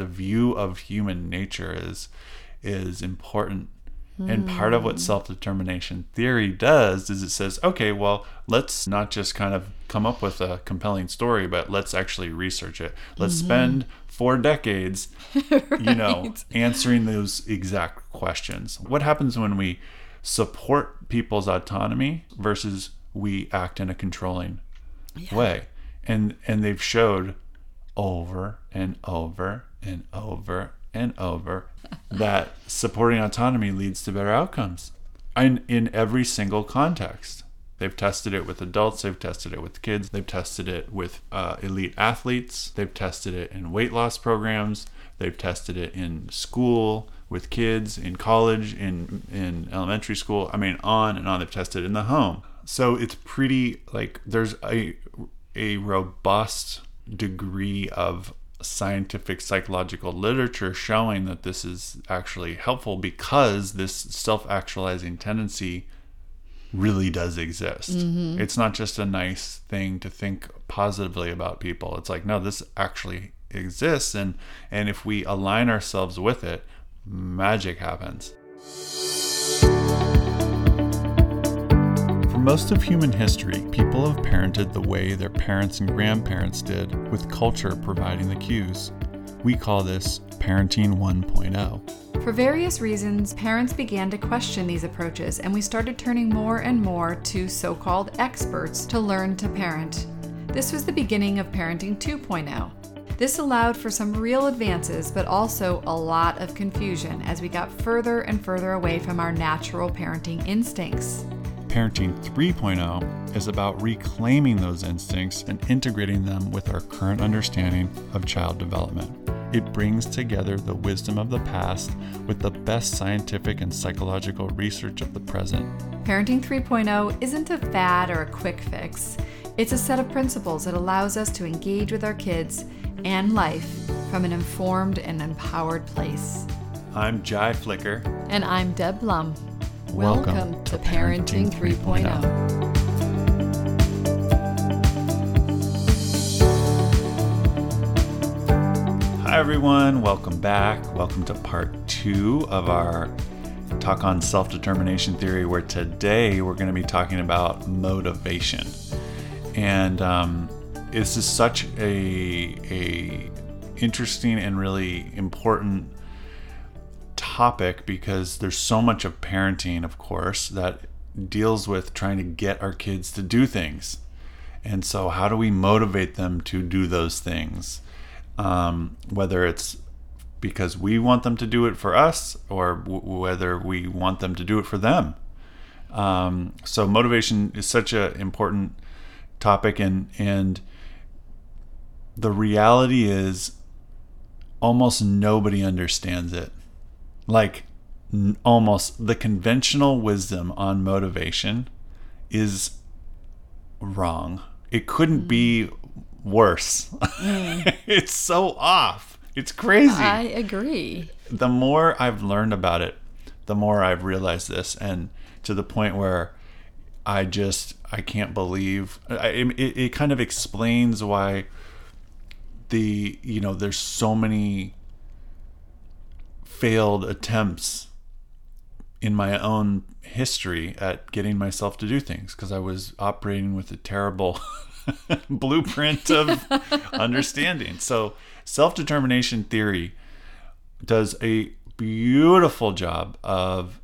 the view of human nature is is important and part of what hmm. self determination theory does is it says, okay, well, let's not just kind of come up with a compelling story, but let's actually research it. Let's mm-hmm. spend four decades, you know, answering those exact questions. What happens when we support people's autonomy versus we act in a controlling way? And and they've showed over and over and over and over that supporting autonomy leads to better outcomes in, in every single context. They've tested it with adults, they've tested it with kids, they've tested it with uh, elite athletes, they've tested it in weight loss programs, they've tested it in school with kids, in college, in, in elementary school. I mean, on and on. They've tested it in the home. So it's pretty like there's a, a robust degree of scientific psychological literature showing that this is actually helpful because this self-actualizing tendency really does exist. Mm-hmm. It's not just a nice thing to think positively about people. It's like no, this actually exists and and if we align ourselves with it, magic happens. For most of human history, people have parented the way their parents and grandparents did, with culture providing the cues. We call this parenting oh. 1.0. For various reasons, parents began to question these approaches, and we started turning more and more to so called experts to learn to parent. This was the beginning of Parenting 2.0. This allowed for some real advances, but also a lot of confusion as we got further and further away from our natural parenting instincts. Parenting 3.0 is about reclaiming those instincts and integrating them with our current understanding of child development. It brings together the wisdom of the past with the best scientific and psychological research of the present. Parenting 3.0 isn't a fad or a quick fix. It's a set of principles that allows us to engage with our kids and life from an informed and empowered place. I'm Jai Flicker. And I'm Deb Blum. Welcome to to Parenting. Parenting 3.0. Hi, everyone. Welcome back. Welcome to part two of our talk on self determination theory, where today we're going to be talking about motivation. And um, this is such a, a interesting and really important topic because there's so much of parenting, of course, that deals with trying to get our kids to do things. And so, how do we motivate them to do those things? Um, whether it's because we want them to do it for us or w- whether we want them to do it for them. Um, so, motivation is such an important topic, and, and the reality is almost nobody understands it like n- almost the conventional wisdom on motivation is wrong. It couldn't be mm. worse. Mm. it's so off. It's crazy. I agree. the more I've learned about it, the more I've realized this, and to the point where I just I can't believe I, it, it kind of explains why the you know there's so many failed attempts in my own history at getting myself to do things because I was operating with a terrible blueprint of understanding. So, self determination theory does a beautiful job of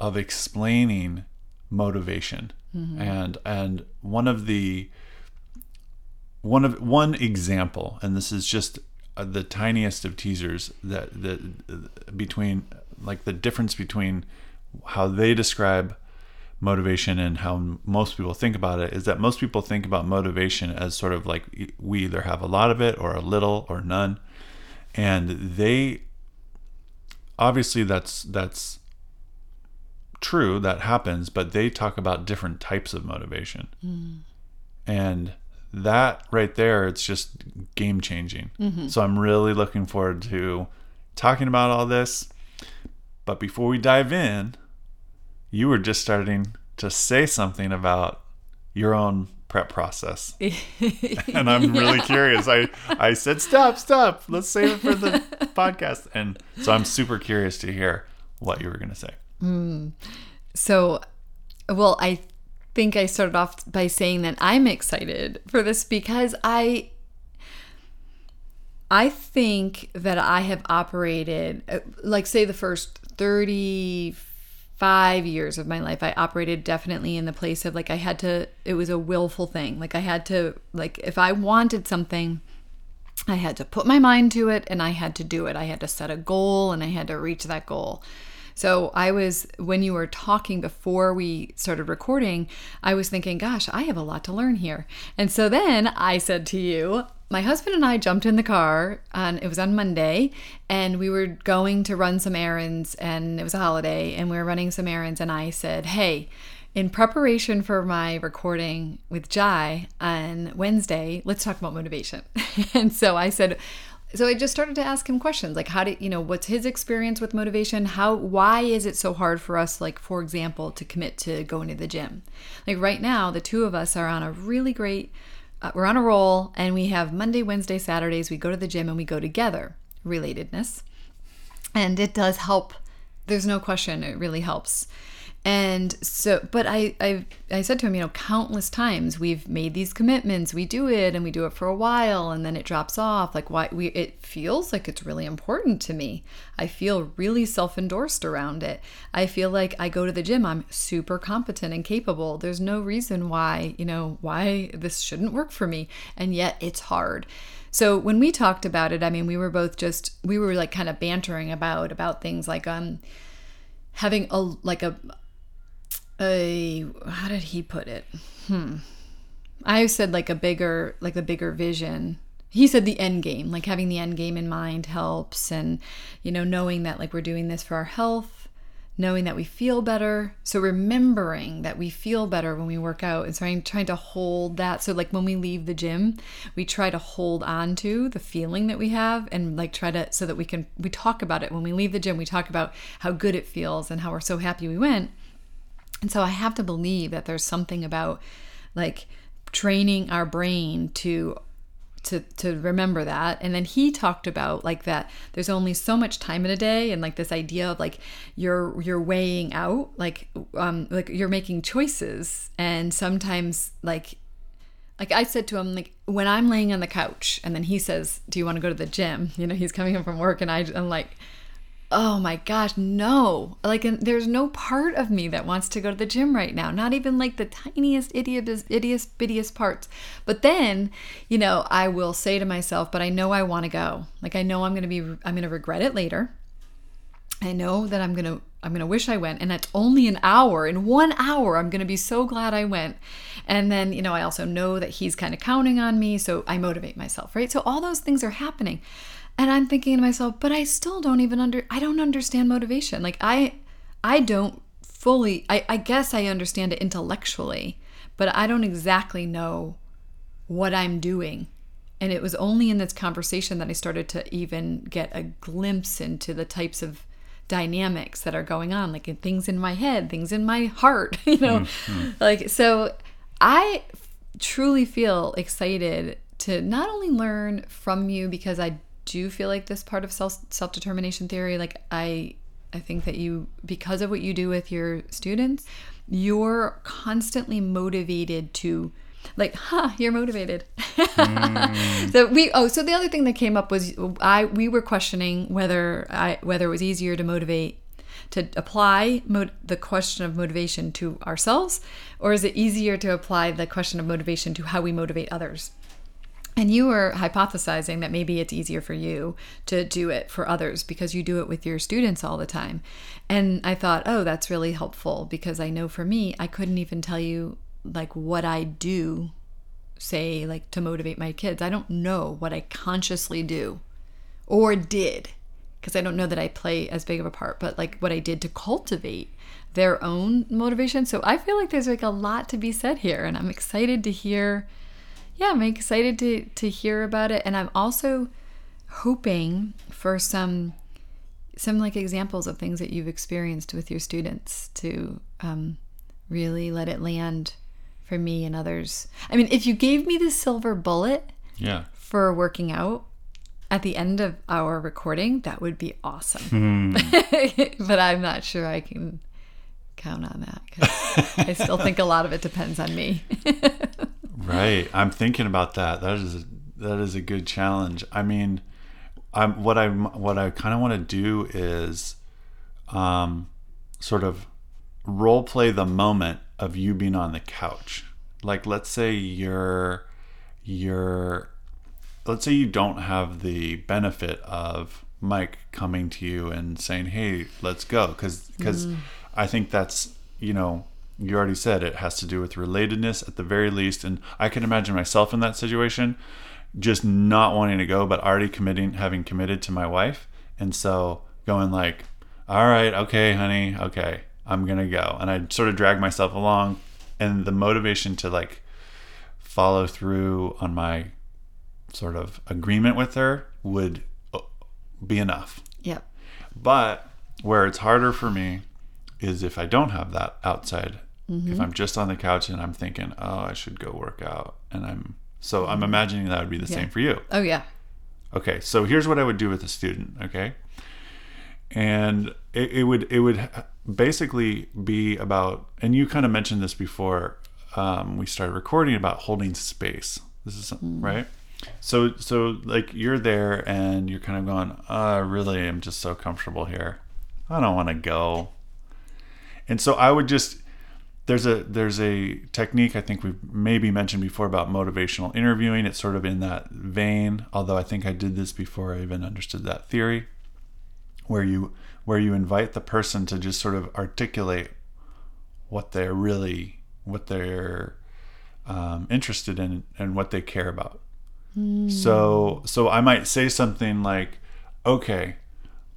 of explaining motivation mm-hmm. and and one of the one of one example and this is just the tiniest of teasers that that uh, between like the difference between how they describe motivation and how most people think about it is that most people think about motivation as sort of like we either have a lot of it or a little or none. And they obviously that's that's true that happens but they talk about different types of motivation. And that right there it's just game changing. Mm-hmm. So i'm really looking forward to talking about all this. But before we dive in you were just starting to say something about your own prep process. And i'm really curious. I i said stop stop. Let's save it for the podcast. And so I'm super curious to hear what you were going to say. Hmm. So, well, I think I started off by saying that I'm excited for this because I I think that I have operated uh, like say the first 35 years of my life I operated definitely in the place of like I had to it was a willful thing. Like I had to like if I wanted something I had to put my mind to it and I had to do it. I had to set a goal and I had to reach that goal. So I was, when you were talking before we started recording, I was thinking, gosh, I have a lot to learn here. And so then I said to you, my husband and I jumped in the car and it was on Monday and we were going to run some errands and it was a holiday and we were running some errands and I said, "Hey, in preparation for my recording with Jai on Wednesday, let's talk about motivation." and so I said, so I just started to ask him questions like how did you know what's his experience with motivation? How why is it so hard for us like for example to commit to going to the gym? Like right now the two of us are on a really great uh, we're on a roll and we have monday wednesday saturdays we go to the gym and we go together relatedness. And it does help. There's no question it really helps and so but I, I i said to him you know countless times we've made these commitments we do it and we do it for a while and then it drops off. Like why we it feels like it's really important to me. I feel really self-endorsed around it. I feel like i go to the gym i'm super competent and capable. There's no reason why you know why this shouldn't work for me. And yet it's hard. So when we talked about it i mean we were both just we were like kind of bantering about about things like um having a like a a how did he put it? Hmm. I said like a bigger like the bigger vision. He said the end game, like having the end game in mind helps and you know knowing that like we're doing this for our health, knowing that we feel better. So remembering that we feel better when we work out and so I'm trying to hold that. So like when we leave the gym, we try to hold on to the feeling that we have and like try to so that we can we talk about it when we leave the gym, we talk about how good it feels and how we're so happy we went and so I have to believe that there's something about like training our brain to to to remember that. And then he talked about like that there's only so much time in a day and like this idea of like you're you're weighing out like um like you're making choices. And sometimes like like I said to him like when I'm laying on the couch and then he says do you want to go to the gym? You know he's coming home from work and I I'm like oh my gosh, no. Like, there's no part of me that wants to go to the gym right now. Not even like the tiniest, idiot, bittiest parts. But then, you know, I will say to myself, but I know I want to go. Like, I know I'm going to be, I'm going to regret it later. I know that I'm going to, I'm going to wish I went. And that's only an hour. In one hour, I'm going to be so glad I went. And then, you know, I also know that he's kind of counting on me. So I motivate myself, right? So all those things are happening. And I'm thinking to myself, but I still don't even under I don't understand motivation. Like I I don't fully I, I guess I understand it intellectually, but I don't exactly know what I'm doing. And it was only in this conversation that I started to even get a glimpse into the types of dynamics that are going on, like things in my head, things in my heart, you know. Mm-hmm. Like so I truly feel excited to not only learn from you because I do you feel like this part of self self determination theory. Like I I think that you because of what you do with your students, you're constantly motivated to like huh you're motivated mm. so we oh so the other thing that came up was i we were questioning whether i whether it was easier to motivate to apply mo- the question of motivation to ourselves or is it easier to apply the question of motivation to how we motivate others and you were hypothesizing that maybe it's easier for you to do it for others because you do it with your students all the time. And I thought, oh, that's really helpful because I know for me, I couldn't even tell you like what I do, say, like to motivate my kids. I don't know what I consciously do or did because I don't know that I play as big of a part, but like what I did to cultivate their own motivation. So I feel like there's like a lot to be said here, and I'm excited to hear yeah, I'm excited to to hear about it, and I'm also hoping for some some like examples of things that you've experienced with your students to um, really let it land for me and others. I mean, if you gave me the silver bullet, yeah, for working out, At the end of our recording, that would be awesome. Hmm. but I'm not sure I can count on that 'cause I still think a lot of it depends on me. Right. I'm thinking about that. That is a, that is a good challenge. I mean, I'm what I what I kind of want to do is um sort of role play the moment of you being on the couch. Like let's say you're you're let's say you don't have the benefit of Mike coming to you and saying, "Hey, let's go," because because I think that's you know you already said it has to do with relatedness at the very least, and I can imagine myself in that situation, just not wanting to go, but already committing, having committed to my wife, and so going like, "All right, okay, honey, okay, I'm gonna go," and I sort of drag myself along, and the motivation to like follow through on my sort of agreement with her would uh, be enough. yep. But where it's harder for me is if I don't have that outside. If mm-hmm. I'm just on the couch and I'm thinking, oh, I should go work out. And I'm so I'm mm-hmm. imagining that would be the Yeah. same for you. Oh, yeah. Okay, so here's what I would do with a student, okay? And it, it would it would basically be about and you kind of mentioned this before um, we started recording about holding space. This is mm. right. So so like you're there and you're kind of going, oh, I really am just so comfortable here. I don't want to go. And so I would just there's a there's a technique I think we've maybe mentioned before about motivational interviewing. It's sort of in that vein, although I think I did this before I even understood that theory, where you where you invite the person to just sort of articulate what they're really what they're um, interested in and what they care about. So so I might say something like, "Okay,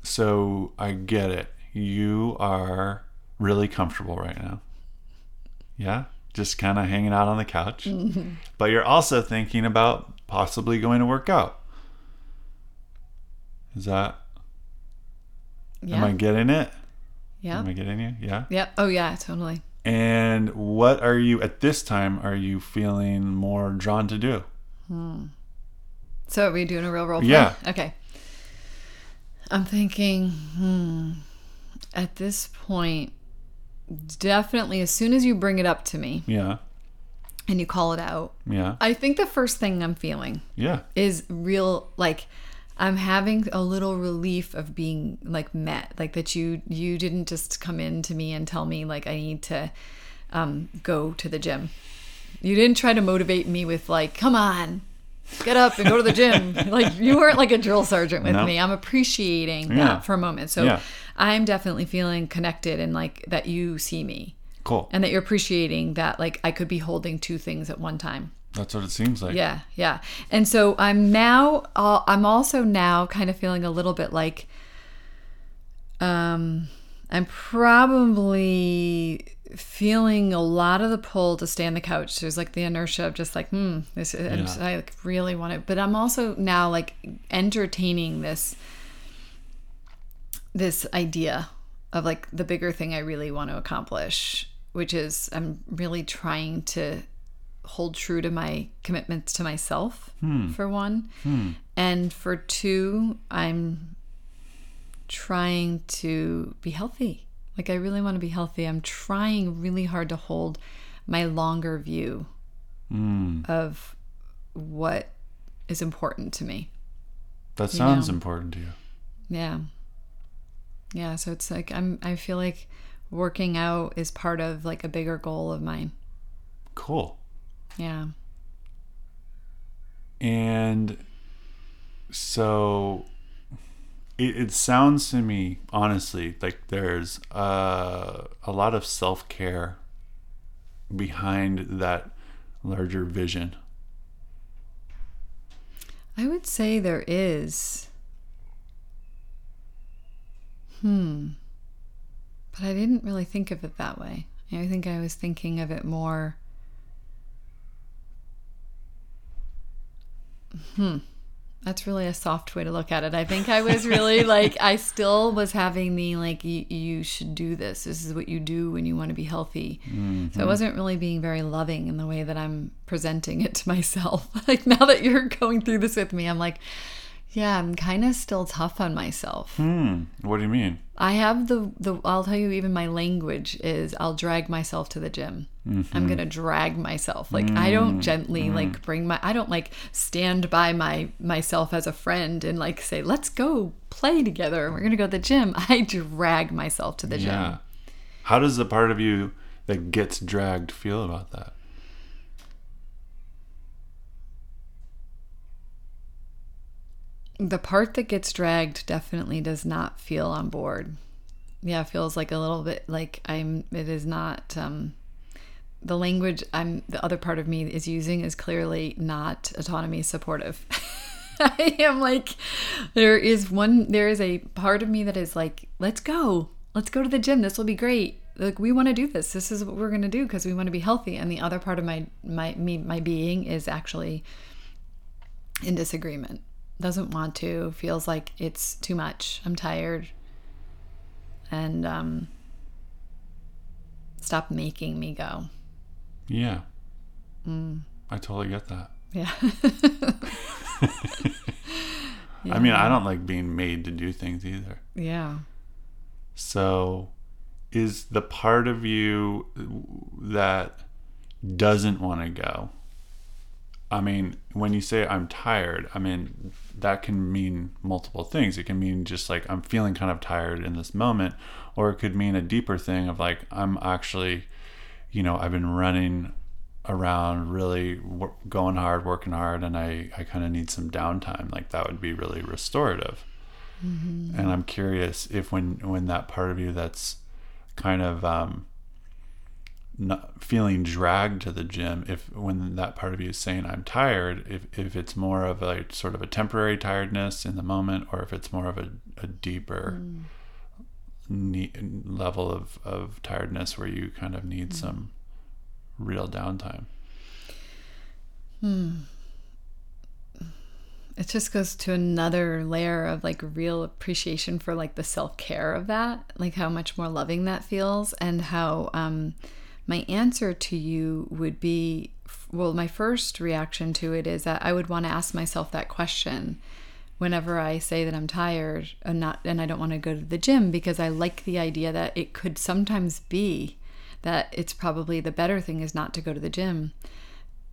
so I get it. You are really comfortable right now. Yeah, just kind of hanging out on the couch. But you're also thinking about possibly going to work out. Is that Yeah. am I getting it? yeah. Am I getting you? Yeah. Yep. Oh, yeah, totally. And what are you at this time are you feeling more drawn to do? So are we doing a real role play? Yeah. Okay. I'm thinking, hmm, at this point, definitely as soon as you bring it up to me Yeah. and you call it out, Yeah. I think the first thing I'm feeling Yeah. is real like I'm having a little relief of being like met, like that you you didn't just come in to me and tell me like I need to um, go to the gym. You didn't try to motivate me with like, come on, get up and go to the gym. like you weren't like a drill sergeant with No. me. I'm appreciating Yeah. that for a moment. So Yeah. I'm definitely feeling connected and like that you see me Cool. and that you're appreciating that like I could be holding two things at one time. That's what it seems like. Yeah, yeah. And so I'm now, uh, I'm also now kind of feeling a little bit like, um, I'm probably feeling a lot of the pull to stay on the couch. There's like the inertia of just like, hmm, this is, Yeah. just- I like really want it. But I'm also now like entertaining this, this idea of like the bigger thing I really want to accomplish, which is I'm really trying to hold true to my commitments to myself for one and for two i'm trying to be healthy like i really want to be healthy i'm trying really hard to hold my longer view mm. of what is important to me That sounds know. important to you. yeah yeah so it's like i'm i feel like working out is part of like a bigger goal of mine Cool. yeah And so it, it sounds to me, honestly, like there's uh, a lot of self care behind that larger vision. I would say there is. Hmm. But I didn't really think of it that way. I think I was thinking of it more. Hmm. That's really a soft way to look at it. I think I was really like, I still was having the like, you, you should do this. This is what you do when you want to be healthy. So I wasn't really being very loving in the way that I'm presenting it to myself. like now that you're going through this with me, I'm like, Yeah, I'm kind of still tough on myself. Hmm. What do you mean? I have the the I'll tell you even my language is I'll drag myself to the gym. I'm going to mm-hmm. drag myself. Like I don't mm, gently mm-hmm. like bring my I don't like stand by my myself as a friend and like say, "Let's go play together. We're going to go to the gym." I drag myself to the gym. Yeah. How does the part of you that gets dragged feel about that? The part that gets dragged definitely does not feel on board. Yeah, it feels like a little bit like I'm it is not um the language I'm the other part of me is using is clearly not autonomy supportive. I am like there is one there is a part of me that is like let's go. Let's go to the gym. This will be great. Like we want to do this. This is what we're going to do because we want to be healthy. And the other part of my my me my being is actually in disagreement. Doesn't want to. Feels like it's too much. I'm tired. And um stop making me go. Yeah. Mm. I totally get that. Yeah. I mean, I don't like being made to do things either. yeah. So, is the part of you that doesn't want to go? I mean, when you say I'm tired, I mean, that can mean multiple things. It can mean just like I'm feeling kind of tired in this moment, or it could mean a deeper thing of like I'm actually, you know, I've been running around really w- going hard, working hard, and I, I kind of need some downtime. Like that would be really restorative. And I'm curious if when when that part of you that's kind of um, not feeling dragged to the gym, if when that part of you is saying I'm tired, if if it's more of a sort of a temporary tiredness in the moment, or if it's more of a, a deeper ne- level of, of tiredness where you kind of need some real downtime. it just goes to another layer of like real appreciation for like the self-care of that like how much more loving that feels and how um my answer to you would be well my first reaction to it is that i would want to ask myself that question whenever i say that i'm tired and not and i don't want to go to the gym because i like the idea that it could sometimes be that it's probably the better thing is not to go to the gym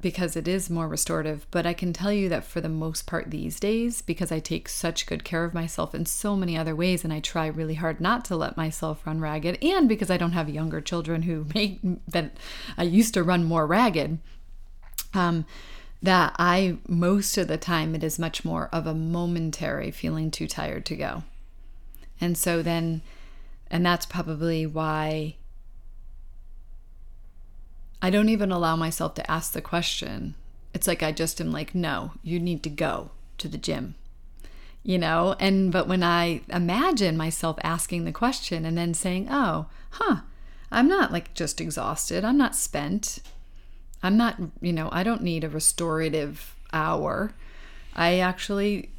because it is more restorative. But I can tell you that for the most part these days, because I take such good care of myself in so many other ways and I try really hard not to let myself run ragged, and because I don't have younger children who make that I used to run more ragged, um, that I most of the time it is much more of a momentary feeling too tired to go. And so then, and that's probably why I don't even allow myself to ask the question. It's like I just am like, no, you need to go to the gym. You know, and but when I imagine myself asking the question and then saying, oh, huh, I'm not like just exhausted. I'm not spent. I'm not, you know, I don't need a restorative hour. I actually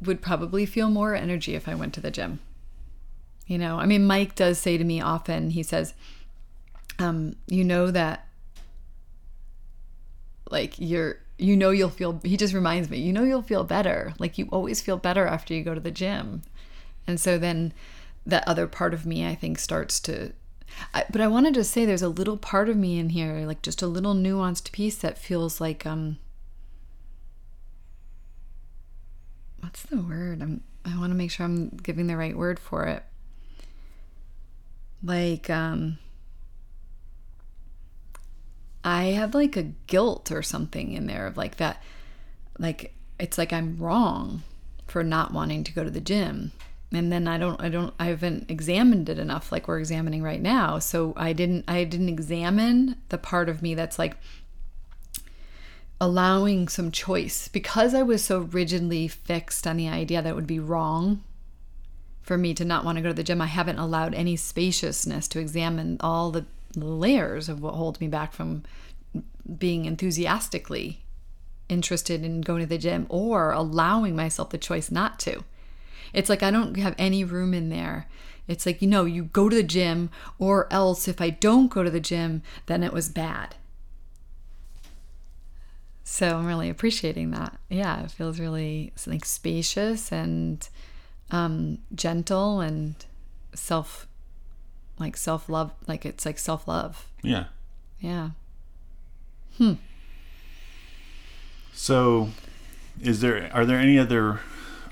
would probably feel more energy if I went to the gym. You know, I mean, Mike does say to me often, he says, um, you know that like you're you know you'll feel he just reminds me you know you'll feel better like you always feel better after you go to the gym and so then that other part of me i think starts to I, but i wanted to say there's a little part of me in here like just a little nuanced piece that feels like um what's the word i'm i want to make sure i'm giving the right word for it like um I have like a guilt or something in there of like that, like it's like I'm wrong for not wanting to go to the gym. And then I don't, I don't, I haven't examined it enough like we're examining right now. So I didn't, I didn't examine the part of me that's like allowing some choice because I was so rigidly fixed on the idea that it would be wrong for me to not want to go to the gym. I haven't allowed any spaciousness to examine all the layers of what holds me back from being enthusiastically interested in going to the gym or allowing myself the choice not to. It's like I don't have any room in there. It's like, you know, you go to the gym, or else if I don't go to the gym, then it was bad. So I'm really appreciating that. Yeah, it feels really like spacious and um, gentle and self, like self love. Like it's like self love. Yeah. Yeah. Hmm. So, is there are there any other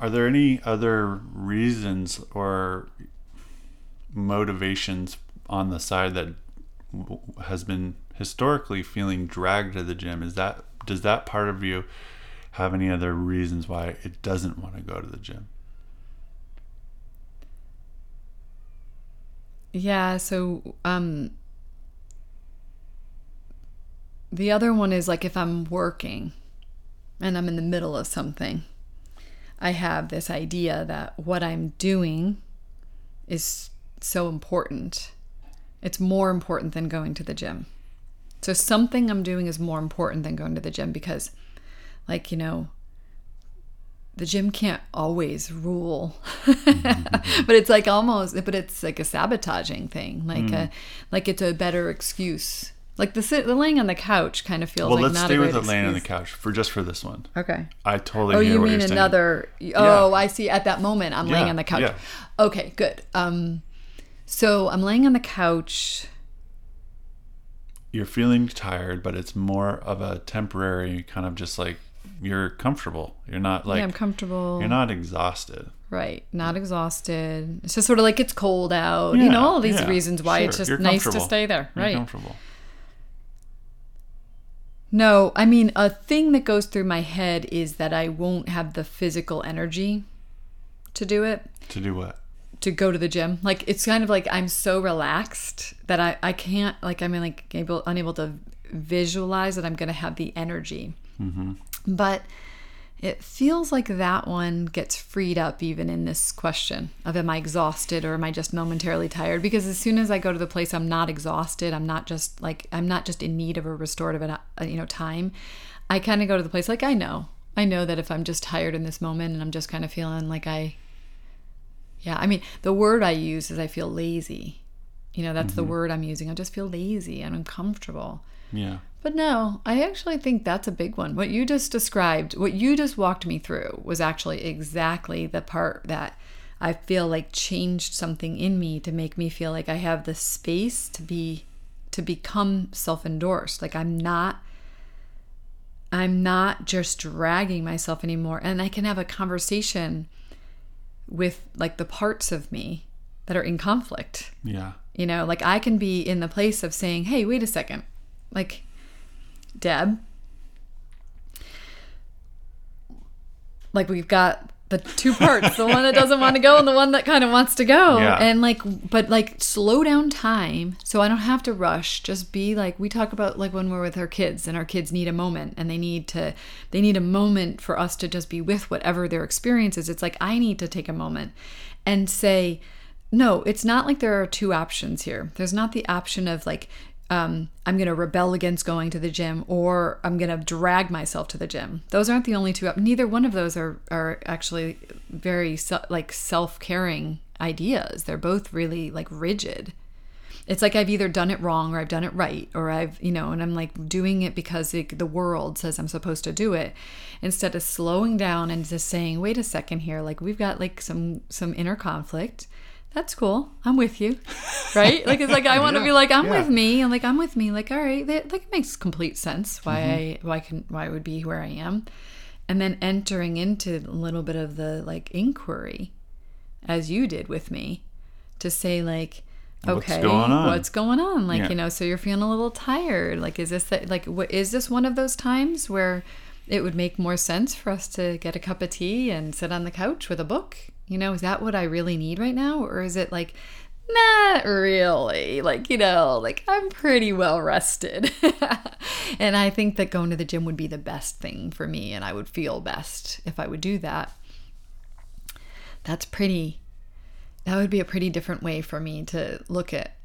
are there any other reasons or motivations on the side that has been historically feeling dragged to the gym? Is that does that part of you have any other reasons why it doesn't want to go to the gym? Yeah, so um the other one is like if I'm working and I'm in the middle of something, I have this idea that what I'm doing is so important. It's more important than going to the gym. So something I'm doing is more important than going to the gym because like, you know, the gym can't always rule but it's like almost but it's like a sabotaging thing like mm-hmm. a like it's a better excuse like the sit the laying on the couch kind of feels. Well, like let's not stay a with the laying on the couch for just for this one. okay I totally oh you mean you're saying. another oh i see at that moment i'm laying on the couch yeah. okay good um so i'm laying on the couch You're feeling tired, but it's more of a temporary kind of just like you're comfortable. You're not like yeah i'm comfortable you're not exhausted. right not exhausted it's just sort of like it's cold out you know all these yeah, reasons why it's just You're nice to stay there You're right comfortable. No, I mean, a thing that goes through my head is that I won't have the physical energy to do it, To do what? to go to the gym. Like, it's kind of like I'm so relaxed that I, I can't, like, I'm like able, unable to visualize that I'm going to have the energy. Mm-hmm. But it feels like that one gets freed up even in this question of am I exhausted or am I just momentarily tired? Because as soon as I go to the place, I'm not exhausted. I'm not just like I'm not just in need of a restorative, uh, you know, time. I kind of go to the place like I know, I know that if I'm just tired in this moment and I'm just kind of feeling like I, yeah, I mean the word I use is I feel lazy. You know, that's the word I'm using. I just feel lazy and uncomfortable. Yeah. But no, I actually think that's a big one. What you just described, what you just walked me through, was actually exactly the part that I feel like changed something in me to make me feel like I have the space to be to become self-endorsed. Like I'm not I'm not just dragging myself anymore and I can have a conversation with like the parts of me that are in conflict. Yeah. You know, like I can be in the place of saying, hey, wait a second. Like, Deb, like we've got the two parts the one that doesn't want to go and the one that kind of wants to go. Yeah. And like, but like, slow down time so I don't have to rush. Just be like, we talk about like when we're with our kids and our kids need a moment and they need to, they need a moment for us to just be with whatever their experience is. It's like, I need to take a moment and say, no, it's not like there are two options here. There's not the option of like, um, I'm going to rebel against going to the gym or I'm going to drag myself to the gym. Those aren't the only two. op- Neither one of those are, are actually very se- like self caring ideas. They're both really like rigid. It's like I've either done it wrong or I've done it right, or I've, you know, and I'm like doing it because it, the world says I'm supposed to do it instead of slowing down and just saying, wait a second here, like we've got like some some inner conflict. That's cool. I'm with you. Right? Like it's like I want to Yeah, be like I'm yeah. with me and like I'm with me. Like all right, that like it makes complete sense why mm-hmm. I why I can why I would be where I am. And then entering into a little bit of the like inquiry as you did with me to say like What's okay going on? what's going on like Yeah. you know so you're feeling a little tired like is this that like what is this one of those times where it would make more sense for us to get a cup of tea and sit on the couch with a book you know is that what i really need right now or is it like not really like you know like i'm pretty well rested and i think that going to the gym would be the best thing for me and i would feel best if i would do that that's pretty that would be a pretty different way for me to look at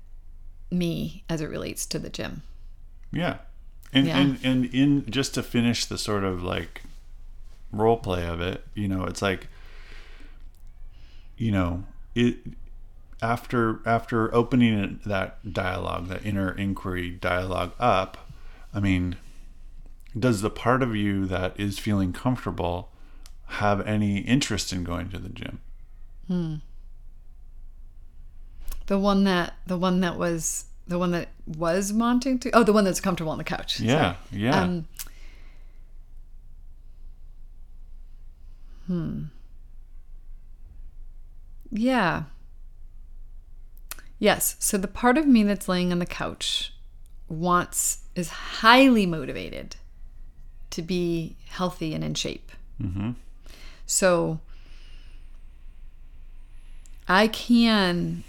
me as it relates to the gym. Yeah. And, Yeah. and and in just to finish the sort of like role play of it, you know, it's like you know, it after after opening that dialogue, that inner inquiry dialogue up, I mean, does the part of you that is feeling comfortable have any interest in going to the gym? The one that the one that was the one that was wanting to. Oh, the one that's comfortable on the couch. Yeah, yeah. Um, hmm. Yeah. Yes. So the part of me that's laying on the couch wants is highly motivated to be healthy and in shape. mm-hmm. So I can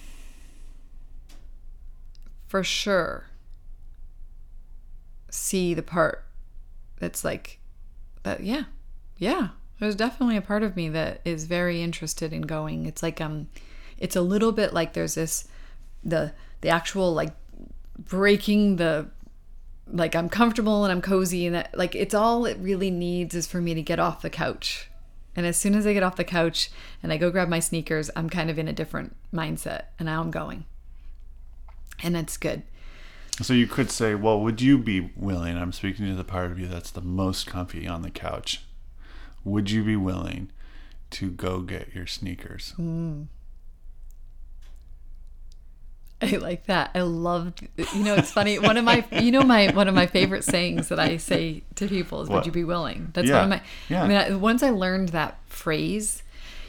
for sure see the part that's like that yeah. Yeah. There's definitely a part of me that is very interested in going. It's like um it's a little bit like there's this the the actual like breaking the like I'm comfortable and I'm cozy and that like it's all it really needs is for me to get off the couch. And as soon as I get off the couch and I go grab my sneakers, I'm kind of in a different mindset and now I'm going. And that's good. So you could say, well, would you be willing? I'm speaking to the part of you that's the most comfy on the couch. Would you be willing to go get your sneakers? Hmm. I like that. I love you know it's funny. One of my you know my one of my favorite sayings that I say to people is would you be willing? That's Yeah. one of my Yeah. I mean I, once I learned that phrase,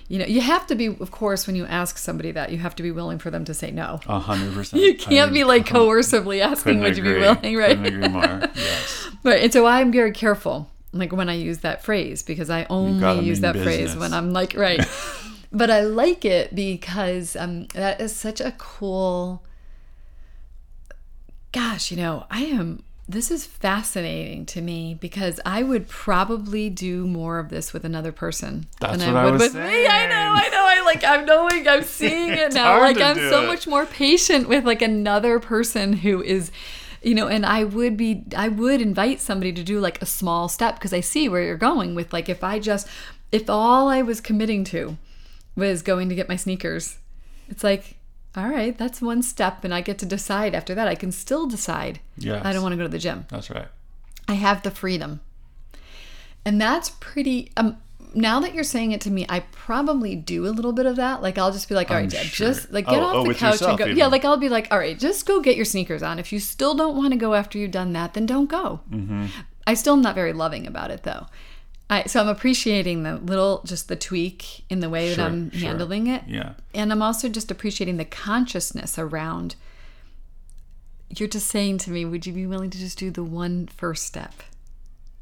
you know, you have to be of course when you ask somebody that you have to be willing for them to say no. A hundred percent. You can't I be like coercively asking would you be willing, right? Couldn't agree more. Yes. Right. And so I'm very careful, like when I use that phrase, because I only use that phrase when I'm like, right. but I like it because um, that is such a cool. Gosh, you know, I am. This is fascinating to me because I would probably do more of this with another person That's than I I would was with me. I know, I know. I like. I'm knowing. I'm seeing it now. Like I'm so it. much more patient with like another person who is you know and i would be i would invite somebody to do like a small step because i see where you're going with like if i just if all i was committing to was going to get my sneakers it's like all right that's one step and i get to decide after that i can still decide Yes. i don't want to go to the gym That's right. I have the freedom. And that's pretty um now that you're saying it to me, I probably do a little bit of that. Like I'll just be like, all right, Deb, sure. just like get Oh, off oh, the couch yourself and go. even. Yeah, like I'll be like, all right, just go get your sneakers on. If you still don't want to go after you've done that, then don't go. Mm-hmm. I still am not very loving about it though. I, so I'm appreciating the little, just the tweak in the way Sure, that I'm sure. handling it. Yeah. And I'm also just appreciating the consciousness around you're just saying to me, would you be willing to just do the one first step?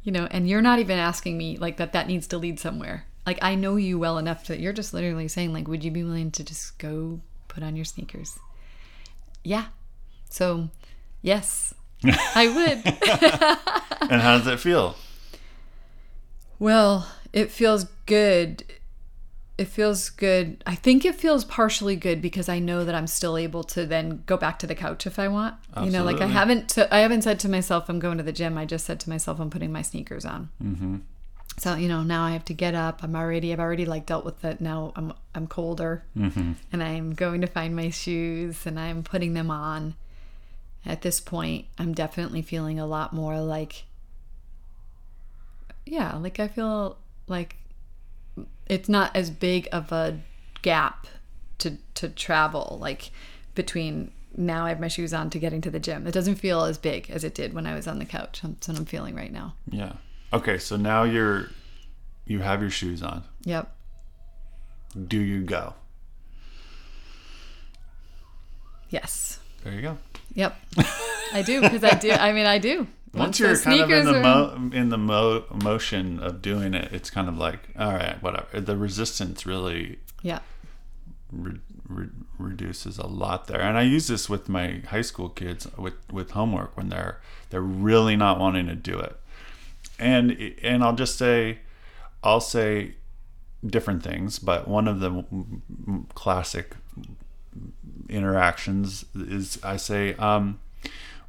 You know, and you're not even asking me like that that needs to lead somewhere. Like I know you well enough that you're just literally saying like would you be willing to just go put on your sneakers? Yeah. So, yes. I would. And how does it feel? Well, it feels good. It feels good. I think it feels partially good because I know that I'm still able to then go back to the couch if I want. You know, like I haven't. T- I haven't said to myself I'm going to the gym. I just said to myself I'm putting my sneakers on. Mm-hmm. So you know now I have to get up. I'm already. I've already like dealt with it. Now I'm I'm colder, Mm-hmm. and I'm going to find my shoes and I'm putting them on. At this point, I'm definitely feeling a lot more like yeah, like I feel like it's not as big of a gap to to travel like between now I have my shoes on to getting to the gym. It doesn't feel as big as it did when I was on the couch. That's what I'm feeling right now. Yeah. Okay, so now you're you have your shoes on. Yep. Do you go? Yes. There you go. Yep. I do because I do. I mean, I do. Once, you're kind of in the mo- in the mo- motion of doing it, it's kind of like, all right, whatever. The resistance really Yeah. re- re- reduces a lot there. And I use this with my high school kids with with homework when they're they're really not wanting to do it. And and I'll just say I'll say different things, but one of the m- m- classic interactions is I say um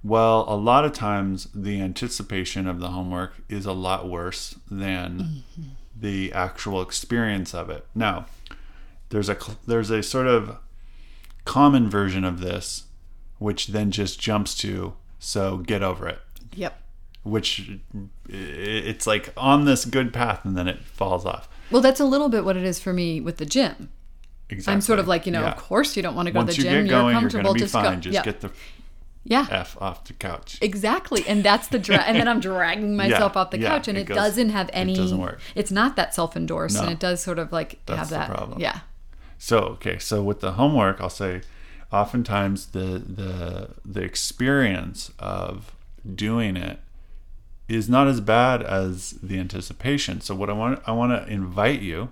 well, a lot of times the anticipation of the homework is a lot worse than mm-hmm. the actual experience of it. Now, there's a there's a sort of common version of this which then just jumps to so get over it. Yep. which it's like on this good path and then it falls off. Well, that's a little bit what it is for me with the gym. Exactly. I'm sort of like, you know, Yeah. of course you don't want to go Once to the gym. you get going, you're comfortable. gonna be just fine. go. Just yeah. get the yeah. f off the couch. Exactly. And that's the dra- and then I'm dragging myself Yeah, off the yeah, couch and it it, goes- doesn't have any it doesn't work. It's not that self-endorsed and it does sort of like That's have the that. problem. Yeah. So okay, so with the homework, I'll say, oftentimes the the the experience of doing it is not as bad as the anticipation. So what I want I want to invite you.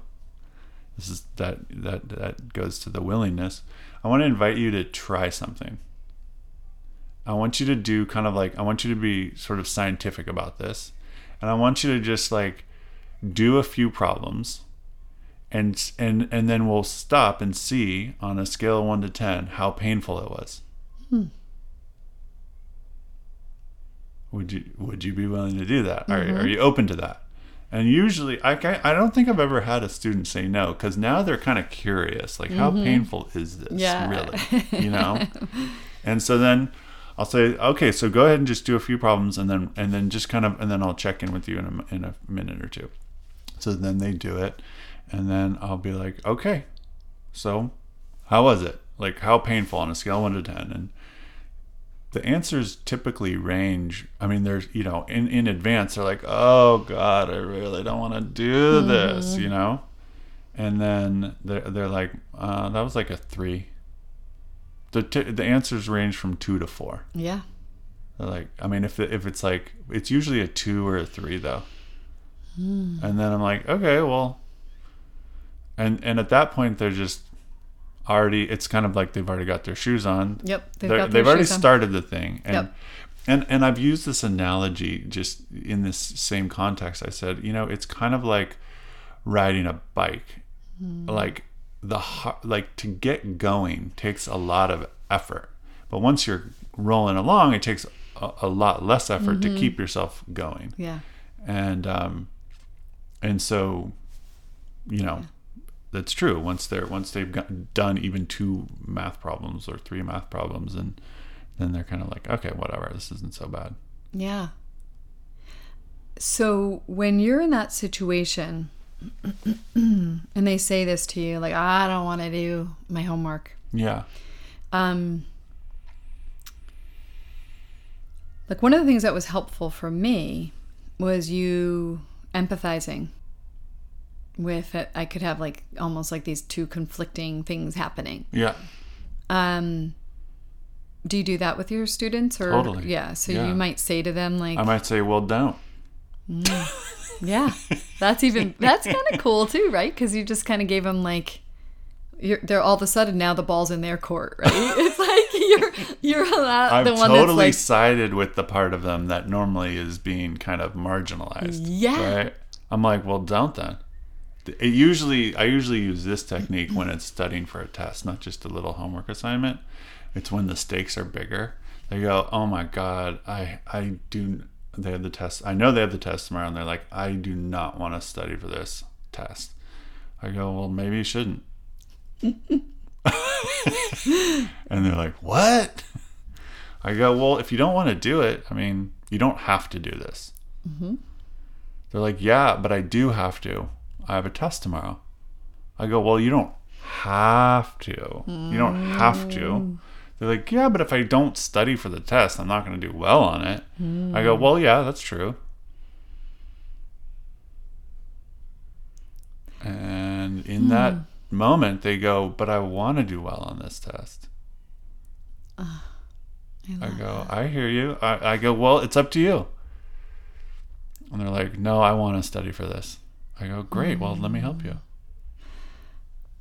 This is that that that goes to the willingness. I want to invite you to try something. I want you to do kind of like I want you to be sort of scientific about this, and I want you to just like do a few problems and and and then we'll stop and see on a scale of 1 to 10 how painful it was. Hmm. Would you would you be willing to do that? Are, mm-hmm. are you open to that? And usually I, I don't think i've ever had a student say no because now they're kind of curious like how mm-hmm. painful is this Yeah. really? You know? And so then I'll say, okay, so go ahead and just do a few problems, and then and then just kind of, and then I'll check in with you in a, in a minute or two. So then they do it, and then I'll be like, okay, so how was it? Like how painful on a scale of one to ten? And the answers typically range. I mean, there's you know in in advance they're like, oh God, I really don't want to do this, you know, and then they're they're like, uh, that was like a three. The t- the answers range from two to four. Yeah. Like, I mean, if it, if it's like, it's usually a two or a three though. And then I'm like, okay, well, and and at that point they're just already. It's kind of like they've already got their shoes on. Yep. They've got their they've already on. started the thing, and Yep. and and I've used this analogy just in this same context. I said, you know, it's kind of like riding a bike, Hmm. like the like to get going takes a lot of effort, but once you're rolling along, it takes a, a lot less effort Mm-hmm. to keep yourself going, Yeah. and um, and so, you know. That's true. Once they're once they've got, done even two math problems or three math problems, and then they're kind of like, okay, whatever, this isn't so bad. Yeah. So when you're in that situation and they say this to you, like, I don't want to do my homework. Yeah. Um, like one of the things that was helpful for me was you empathizing with it. I could have like almost like these two conflicting things happening. Yeah. Um, do you do that with your students or Totally. yeah? So Yeah. you might say to them like, I might say, well, don't. Mm. Yeah, that's even that's kind of cool too, right? Because you just kind of gave them like, you're they're all of a sudden now the ball's in their court, right? It's like you're you're allowed, I've the one totally that's sided with the part of them that normally is being kind of marginalized. Yeah. Right. I'm like, well, don't then. It usually, I usually use this technique when it's studying for a test, not just a little homework assignment. It's when the stakes are bigger. They go, oh my god, I I do. They have the test. I know they have the test tomorrow, and they're like, I do not want to study for this test. I go, well, maybe you shouldn't. and they're like, what? I go, well, if you don't want to do it, I mean, you don't have to do this. Mm-hmm. They're like, yeah, but I do have to. I have a test tomorrow. I go, well, you don't have to. You don't have to. Mm. They're like, yeah, but if I don't study for the test, I'm not going to do well on it. I go, well, yeah, that's true. And in that moment, they go, but I want to do well on this test. I go, I hear you. I, I go, well, it's up to you. And they're like, no, I want to study for this. I go, great. Well, let me help you.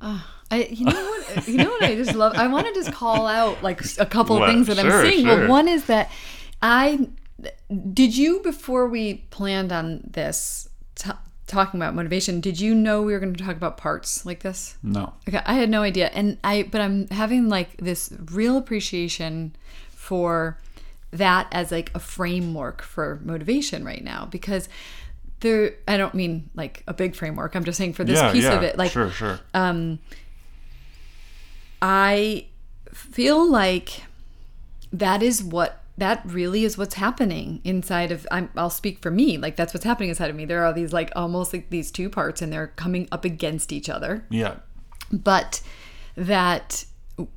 Ah, I, you know what? You know what I just love. I want to just call out like a couple of things that I'm seeing. sure. Well, one is that I did you before we planned on this t- talking about motivation. Did you know we were going to talk about parts like this? No. Okay, I had no idea, and I but I'm having like this real appreciation for that as like a framework for motivation right now because there. I don't mean like a big framework. I'm just saying for this yeah, piece yeah. of it, like sure, sure. um, I feel like that is what that really is what's happening inside of I'm, i'll speak for me like that's what's happening inside of me there are these like almost like these two parts and they're coming up against each other Yeah. but that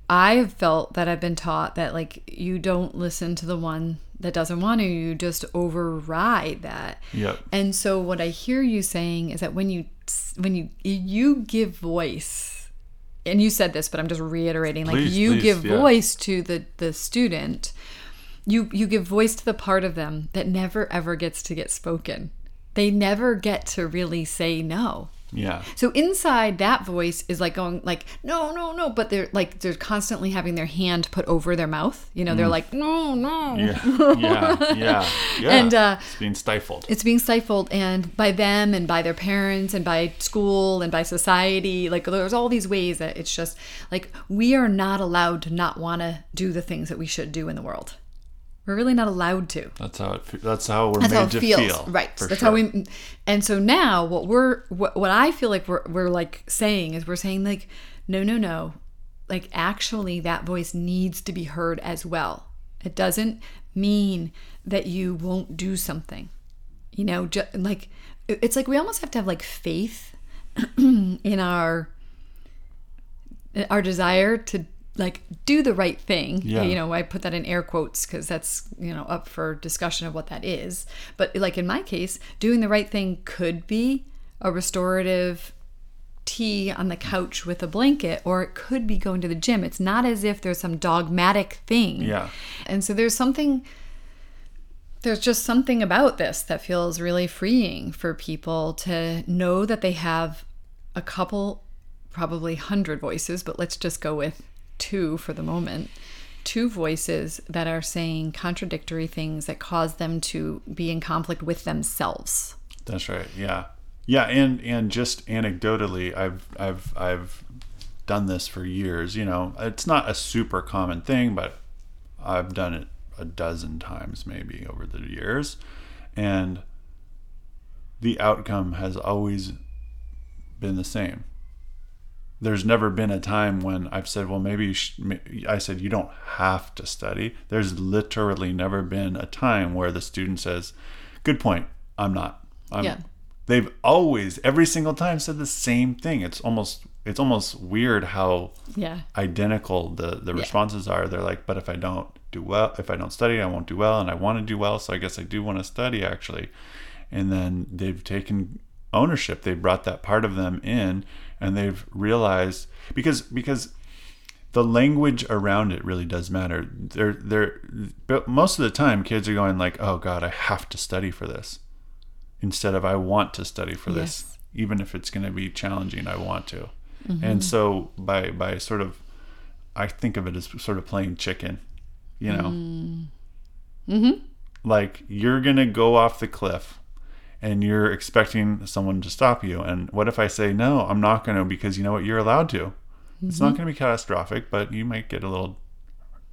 I've felt that I've been taught that like you don't listen to the one that doesn't want to, you just override that. Yep. And so what I hear you saying is that when you when you you give voice and you said this but I'm just reiterating like you please, give yeah. voice to the the student you you give voice to the part of them that never ever gets to get spoken. They never get to really say no. Yeah. So inside that voice is like going like no no no, but they're like they're constantly having their hand put over their mouth. You know, they're like no no. Mm. Yeah. Yeah. Yeah. Yeah. And, uh, it's being stifled. It's being stifled and by them and by their parents and by school and by society. Like there's all these ways that it's just like we are not allowed to not want to do the things that we should do in the world. We're really not allowed to. That's how it. That's how we're That's made how it to feels, feel. right? That's sure. how we. And so now, what we're what, what I feel like we're we're like saying is we're saying like, no, no, no, like actually that voice needs to be heard as well. It doesn't mean that you won't do something, you know. Just like it's like we almost have to have like faith in our our desire to like do the right thing Yeah. you know i put that in air quotes because that's you know up for discussion of what that is but like in my case doing the right thing could be a restorative tea on the couch with a blanket or it could be going to the gym it's not as if there's some dogmatic thing Yeah. and so there's something there's just something about this that feels really freeing for people to know that they have a couple, probably hundred voices, but let's just go with two for the moment. Two voices that are saying contradictory things that cause them to be in conflict with themselves. That's right. Yeah. Yeah, and and just anecdotally, I've I've I've done this for years, you know. It's not a super common thing, but I've done it a dozen times maybe over the years. And the outcome has always been the same. There's never been a time when I've said, well, maybe you I said, you don't have to study. There's literally never been a time where the student says, good point, I'm not. I'm, Yeah. They've always, every single time, said the same thing. It's almost, it's almost weird how Yeah. identical the the responses are. They're like, but if I don't do well, if I don't study, I won't do well, and I want to do well, so I guess I do want to study actually. And then they've taken ownership. They brought that part of them in, and they've realized because because the language around it really does matter. They're they're but most of the time, kids are going like, oh God, I have to study for this, instead of I want to study for this, Yes. even if it's going to be challenging. I want to. And so by by sort of I think of it as sort of playing chicken, you know. Mm-hmm. Like you're going to go off the cliff and you're expecting someone to stop you. And what if I say no, I'm not going to because you know what you're allowed to. It's not mm-hmm. going to be catastrophic, but you might get a little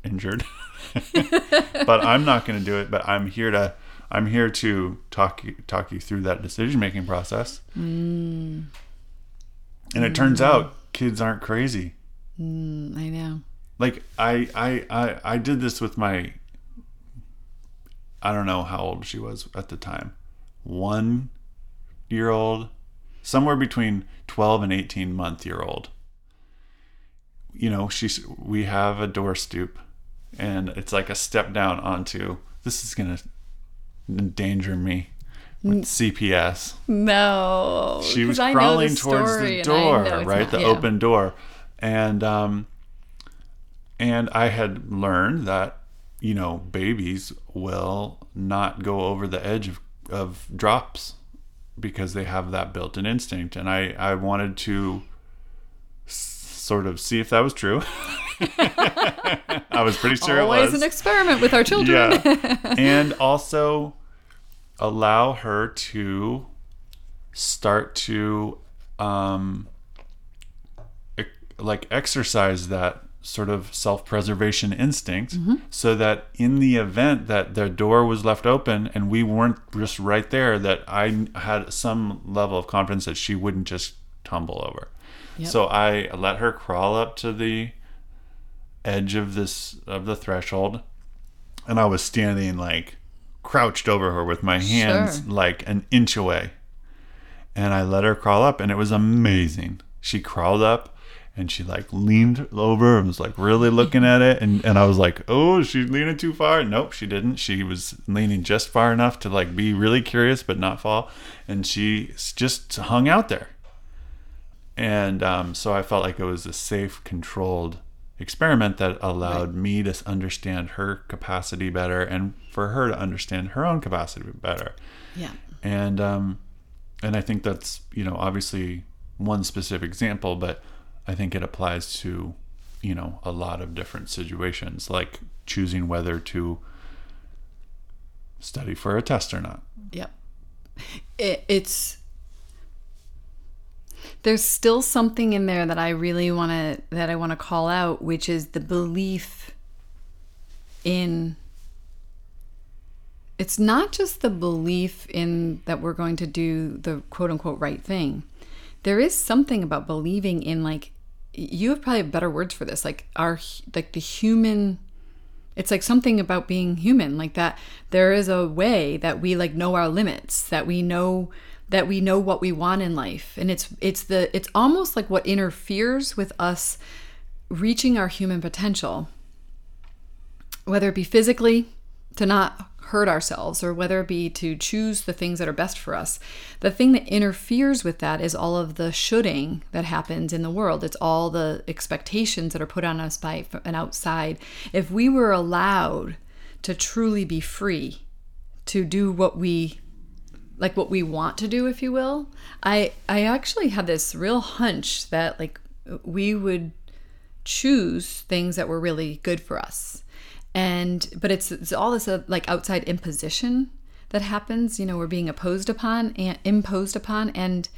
injured. but I'm not going to do it, but I'm here to I'm here to talk you talk you through that decision making process. Mm. And it turns out mm. kids aren't crazy. Mm, I know. Like I, I I I did this with my I don't know how old she was at the time. 1 year old somewhere between 12 and 18 month year old. You know, she's we have a door stoop and it's like a step down onto this is going to endanger me with CPS No. she was crawling the towards the door, right? not- the yeah. open door. And um and I had learned that you know, babies will not go over the edge of, of drops because they have that built-in instinct and I I wanted to s- sort of see if that was true. I was pretty sure Always it was an experiment with our children. yeah. and also allow her to start to um like exercise that sort of self-preservation instinct mm-hmm. so that in the event that the door was left open and we weren't just right there that I had some level of confidence that she wouldn't just tumble over. Yep. So I let her crawl up to the edge of this of the threshold and I was standing like crouched over her with my hands Sure. like an inch away. And I let her crawl up and it was amazing. She crawled up and she like leaned over and was like really looking at it and, and I was like, Oh, she's leaning too far. Nope, she didn't. She was leaning just far enough to like be really curious but not fall. And she just hung out there. And um, so I felt like it was a safe, controlled experiment that allowed me to understand her capacity better and for her to understand her own capacity better. Yeah. And um, and I think that's you know obviously one specific example, but I think it applies to you know a lot of different situations, like choosing whether to study for a test or not. Yep. It, it's there's still something in there that I really want to that I want to call out, which is the belief in it's not just the belief in that we're going to do the quote unquote right thing. There is something about believing in like you have probably better words for this, like our like the human it's like something about being human like that there is a way that we like know our limits that we know that we know what we want in life. And it's it's the it's almost like what interferes with us reaching our human potential whether it be physically to not hurt ourselves or whether it be to choose the things that are best for us. The thing that interferes with that is all of the shoulding that happens in the world. It's all the expectations that are put on us by an outside. If we were allowed to truly be free to do what we like what we want to do if you will i i actually had this real hunch that like we would choose things that were really good for us and but it's, it's all this uh, like outside imposition that happens you know we're being opposed upon and imposed upon. And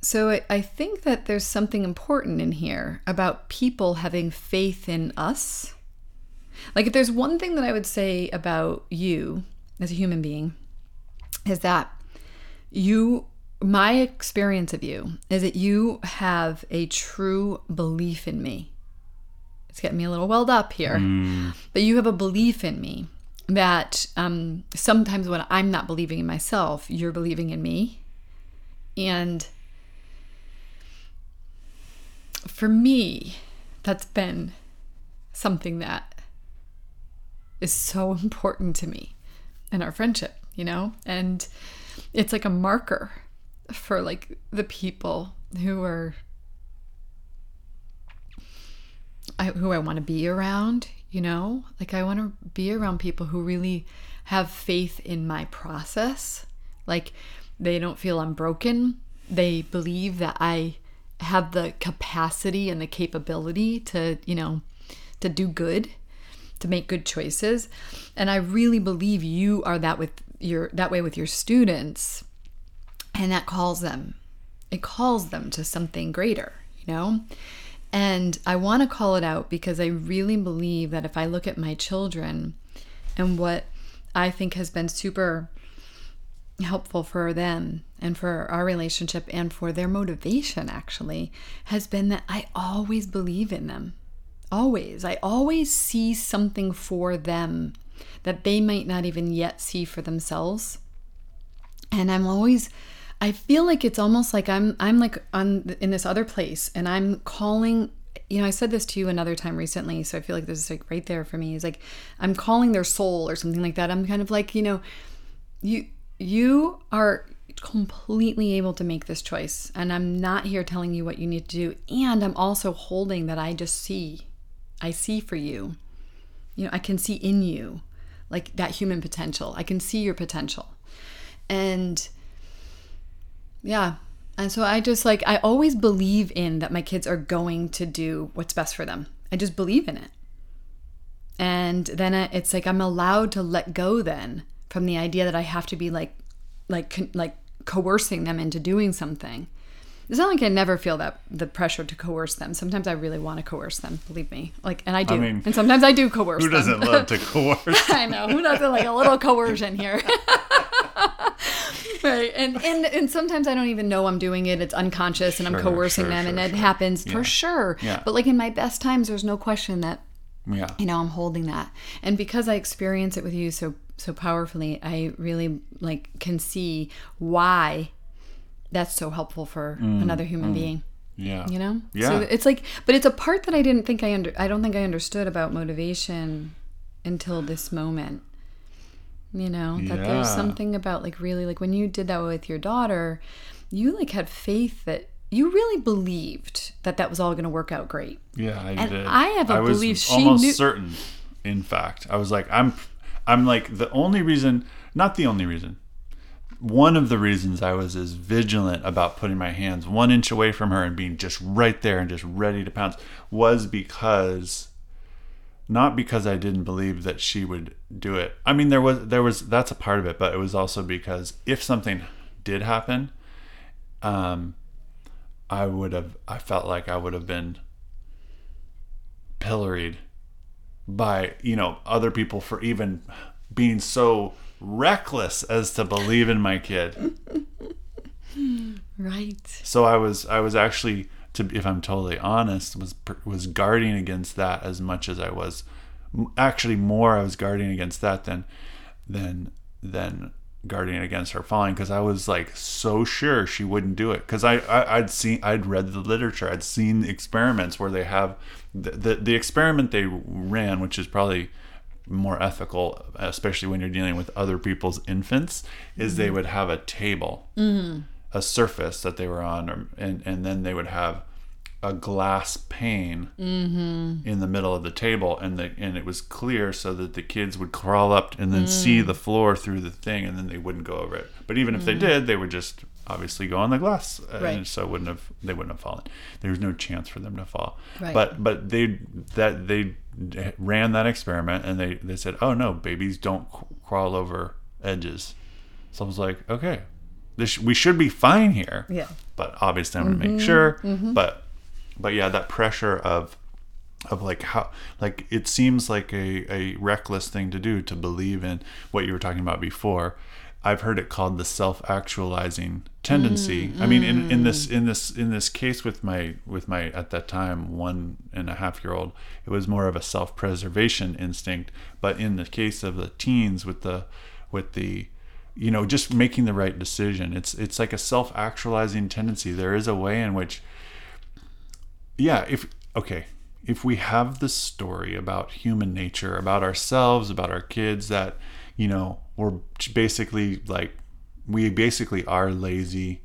so I, I think that there's something important in here about people having faith in us. Like if there's one thing that i would say about you as a human being is that you my experience of you is that you have a true belief in me it's getting me a little welled up here. But you have a belief in me that um, sometimes when i'm not believing in myself you're believing in me. And for me that's been something that is so important to me in our friendship you know? And it's like a marker for like the people who are I, who I want to be around, you know? Like I want to be around people who really have faith in my process. Like they don't feel I'm broken. They believe that I have the capacity and the capability to, you know, to do good, to make good choices. And I really believe you are that with your that way with your students. And that calls them it calls them to something greater, you know? And I want to call it out because I really believe that if I look at my children and what I think has been super helpful for them and for our relationship and for their motivation, actually, has been that I always believe in them. Always. I always see something for them that they might not even yet see for themselves. And I'm always I feel like it's almost like I'm I'm like on in this other place and I'm calling you know I said this to you another time recently so I feel like this is like right there for me. Is like I'm calling their soul or something like that. I'm kind of like you know you you are completely able to make this choice and I'm not here telling you what you need to do. And I'm also holding that I just see I see for you. You know I can see in you like that human potential. I can see your potential. And yeah. And so I just like, I always believe in that my kids are going to do what's best for them. I just believe in it. And then it's like I'm allowed to let go then from the idea that I have to be like, like, like coercing them into doing something. It's not like I never feel that the pressure to coerce them. Sometimes I really want to coerce them, believe me. Like, and I do. mean, and sometimes I do coerce Who doesn't love to coerce? I know. Who doesn't like a little coercion here? right. And, and and sometimes I don't even know I'm doing it. It's unconscious and I'm coercing sure, them and sure, it sure. happens for sure. Yeah. But like in my best times there's no question that Yeah. you know i'm holding that and because i experience it with you so so powerfully i really like can see why that's so helpful for mm, another human mm. being Yeah. you know Yeah. so it's like but it's a part that i didn't think i under i don't think i understood about motivation until this moment you know that there's something about like really like when you did that with your daughter you like had faith that you really believed that that was all going to work out great Yeah, I And did. I have a I was belief she almost knew- certain. In fact, I was like, I'm, I'm like the only reason, not the only reason. One of the reasons I was as vigilant about putting my hands one inch away from her and being just right there and just ready to pounce was because, not because I didn't believe that she would do it. I mean, there was there was that's a part of it, but it was also because if something did happen, um, I would have I felt like I would have been pilloried by you know other people for even being so reckless as to believe in my kid. right So I was I was actually to if I'm totally honest was was guarding against that as much as I was actually more I was guarding against that than than than guarding against her falling because I was like so sure she wouldn't do it. Because I, I I'd seen I'd read the literature I'd seen the experiments where they have the, the the experiment they ran which is probably more ethical especially when you're dealing with other people's infants is they mm-hmm. would have a table mm-hmm. A surface that they were on, or, and and then they would have a glass pane mm-hmm. in the middle of the table, and the and it was clear so that the kids would crawl up and then see mm. the floor through the thing, and then they wouldn't go over it. But even if they mm-hmm. did, they would just obviously go on the glass, uh, Right. and so wouldn't have they wouldn't have fallen. There was no chance for them to fall. Right. But but they that they ran that experiment, and they they said, oh no, babies don't crawl over edges. So I was like, okay, this we should be fine here. Yeah. But obviously, I'm gonna make mm-hmm. sure. Mm-hmm. But but yeah, that pressure of of like how like it seems like a a reckless thing to do to believe in what you were talking about before. I've heard it called the self-actualizing tendency. Mm, I mean, in, in this mm. in this in this case with my with my at that time one and a half year old, it was more of a self-preservation instinct. But in the case of the teens with the with the you know just making the right decision, it's it's like a self-actualizing tendency. There is a way in which yeah if okay if we have this story about human nature about ourselves about our kids that you know we're basically like we basically are lazy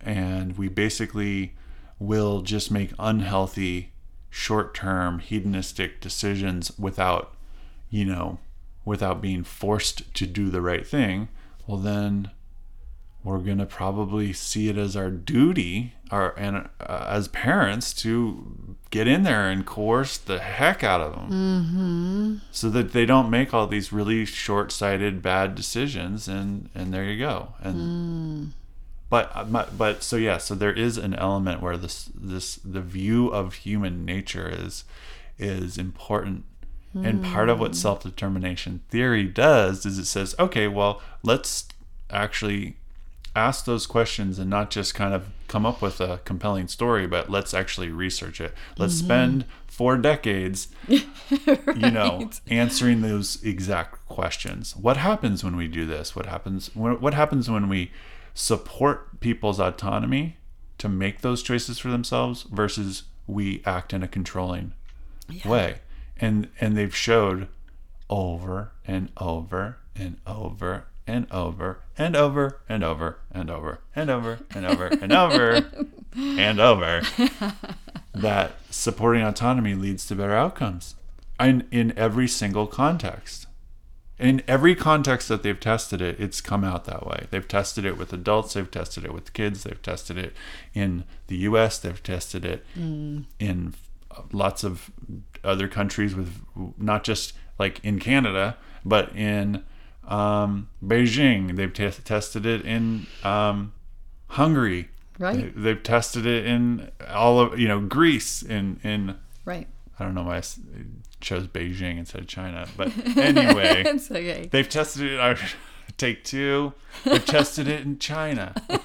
and we basically will just make unhealthy short-term hedonistic decisions without you know without being forced to do the right thing well then we're gonna probably see it as our duty, our and uh, as parents to get in there and coerce the heck out of them, mm-hmm. so that they don't make all these really short-sighted bad decisions. And and there you go. And but uh, but so yeah, so there is an element where this this the view of human nature is is important. And part of what hmm. self determination theory does is it says, okay, well, let's actually ask those questions and not just kind of come up with a compelling story, but let's actually research it. Let's mm-hmm. spend four decades, you know, answering those exact questions. What happens when we do this? What happens? What what happens when we support people's autonomy to make those choices for themselves versus we act in a controlling way? And and they've showed over and over and over and over and over and over and over and over and over and over and over that supporting autonomy leads to better outcomes in, in every single context. In every context that they've tested it, it's come out that way. They've tested it with adults, they've tested it with kids, they've tested it in the US, they've tested it in lots of other countries with not just like in Canada, but in um, Beijing. They've t- tested it in um, Hungary. Right. They, have tested it in all of you know Greece. In in Right. I don't know why I chose Beijing instead of China, but anyway, It's okay. they've tested it. I take two. They've tested it in China.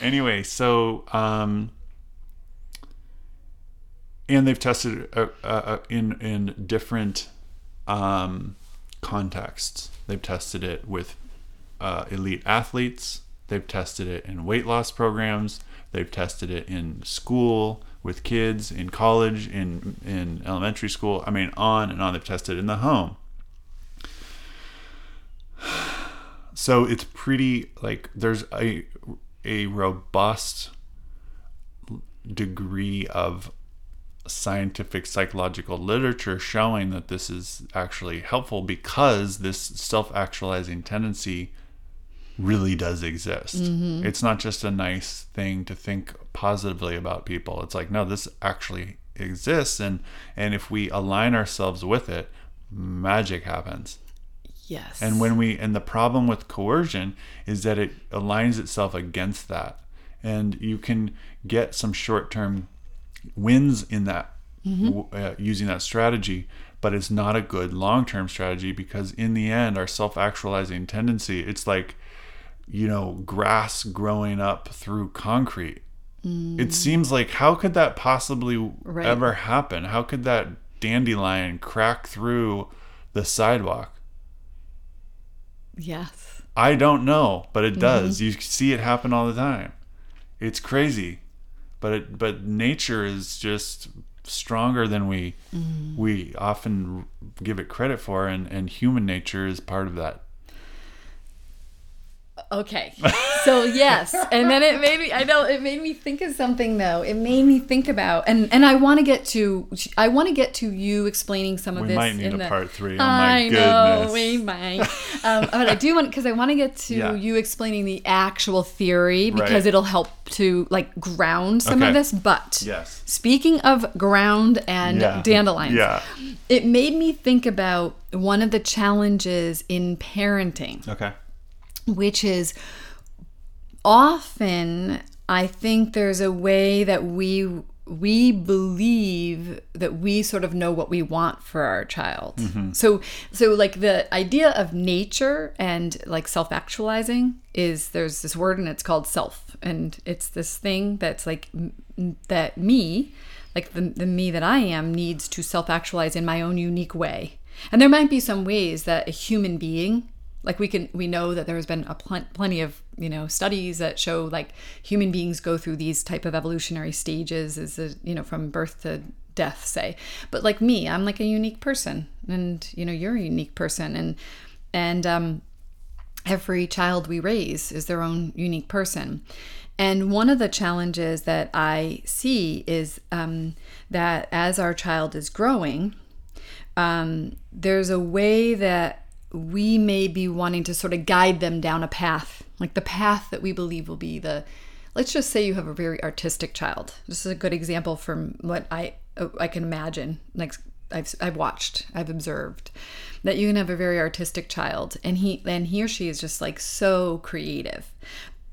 anyway, so um, and they've tested uh, uh, uh, in in different um, contexts. They've tested it with uh, elite athletes. They've tested it in weight loss programs. They've tested it in school with kids, in college, in in elementary school. I mean, on and on. They've tested it in the home. So it's pretty like there's a a robust degree of scientific psychological literature showing that this is actually helpful because this self-actualizing tendency really does exist. Mm-hmm. It's not just a nice thing to think positively about people. It's like no, this actually exists and and if we align ourselves with it, magic happens. Yes. And when we and the problem with coercion is that it aligns itself against that. And you can get some short-term wins in that mm-hmm. w- uh, using that strategy, but it's not a good long-term strategy because in the end our self-actualizing tendency it's like you know grass growing up through concrete. Mm. It seems like how could that possibly Right. ever happen? How could that dandelion crack through the sidewalk? yes. I don't know, but it does. Mm-hmm. You see it happen all the time. It's crazy, but it but nature is just stronger than we mm-hmm. we often give it credit for, and and human nature is part of that. Okay. So yes, and then it made me. I know it made me think of something though. It made me think about, and and I want to get to. I want to get to you explaining some of We this. might need in a the, part three. Oh my I know goodness. we might, um, but I do want because I want to get to Yeah. you explaining the actual theory because Right. it'll help to like ground some of this. But Yes. speaking of ground and Yeah. dandelions, Yeah. it made me think about one of the challenges in parenting Okay. Which is often I think there's a way that we we believe that we sort of know what we want for our child. Mm-hmm. So so like the idea of nature and like self-actualizing is there's this word and it's called self and it's this thing that's like m- that me like the, the me that I am needs to self-actualize in my own unique way. And there might be some ways that a human being like we can we know that there's been a pl- plenty of you know studies that show like human beings go through these type of evolutionary stages as a, you know from birth to death say. But like me i'm like a unique person. And you know you're a unique person. And and um every child we raise is their own unique person. And one of the challenges that I see is um, that as our child is growing, um, there's a way that we may be wanting to sort of guide them down a path, like the path that we believe will be the. Let's just say you have a very artistic child. This is a good example from what I uh, I can imagine. Like I've I've watched, I've observed that you can have a very artistic child, and he and he or she is just like so creative.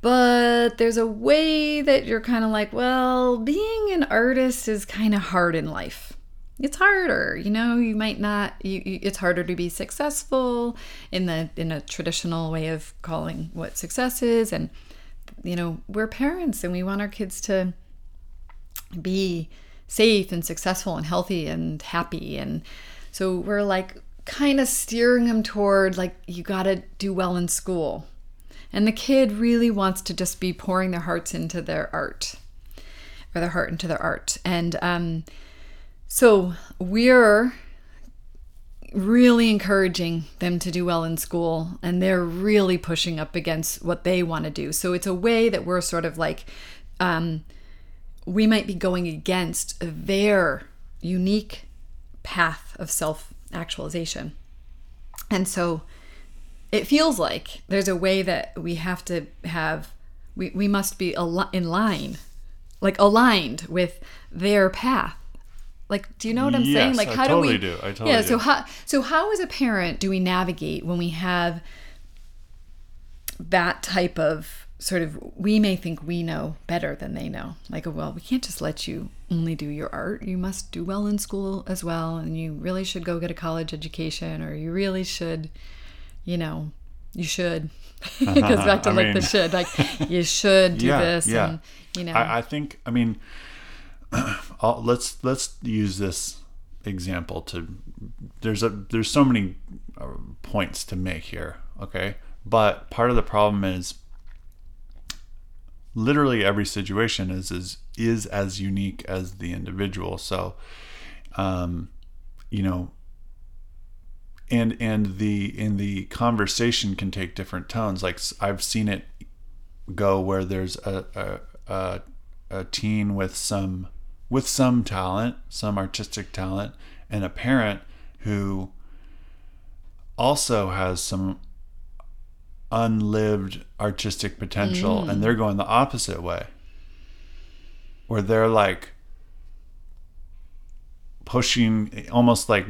But there's a way that you're kind of like, well, being an artist is kind of hard in life it's harder you know you might not you, you, it's harder to be successful in the in a traditional way of calling what success is. And you know we're parents and we want our kids to be safe and successful and healthy and happy. And so we're like kind of steering them toward like you got to do well in school. And the kid really wants to just be pouring their hearts into their art or their heart into their art. And um so we're really encouraging them to do well in school, and they're really pushing up against what they want to do. So it's a way that we're sort of like, um, we might be going against their unique path of self actualization. And so it feels like there's a way that we have to have, we, we must be al- in line, like aligned with their path. Like, do you know what I'm saying? Yes, Like, I how totally do we? do. I totally yeah. So do. how so how as a parent do we navigate when we have that type of sort of we may think we know better than they know like well we can't just let you only do your art you must do well in school as well and you really should go get a college education or you really should you know you should it goes back to uh-huh. I like mean- the should like you should do Yeah, this yeah. and you know I, I think, I mean, I'll, let's let's use this example to there's a there's so many uh, points to make here okay? But part of the problem is literally every situation is is is as unique as the individual. So um you know and and the in the conversation can take different tones. Like i've seen it go where there's a a, a, a teen with some with some talent some artistic talent and a parent who also has some unlived artistic potential and mm. they're going the opposite way where they're like pushing almost like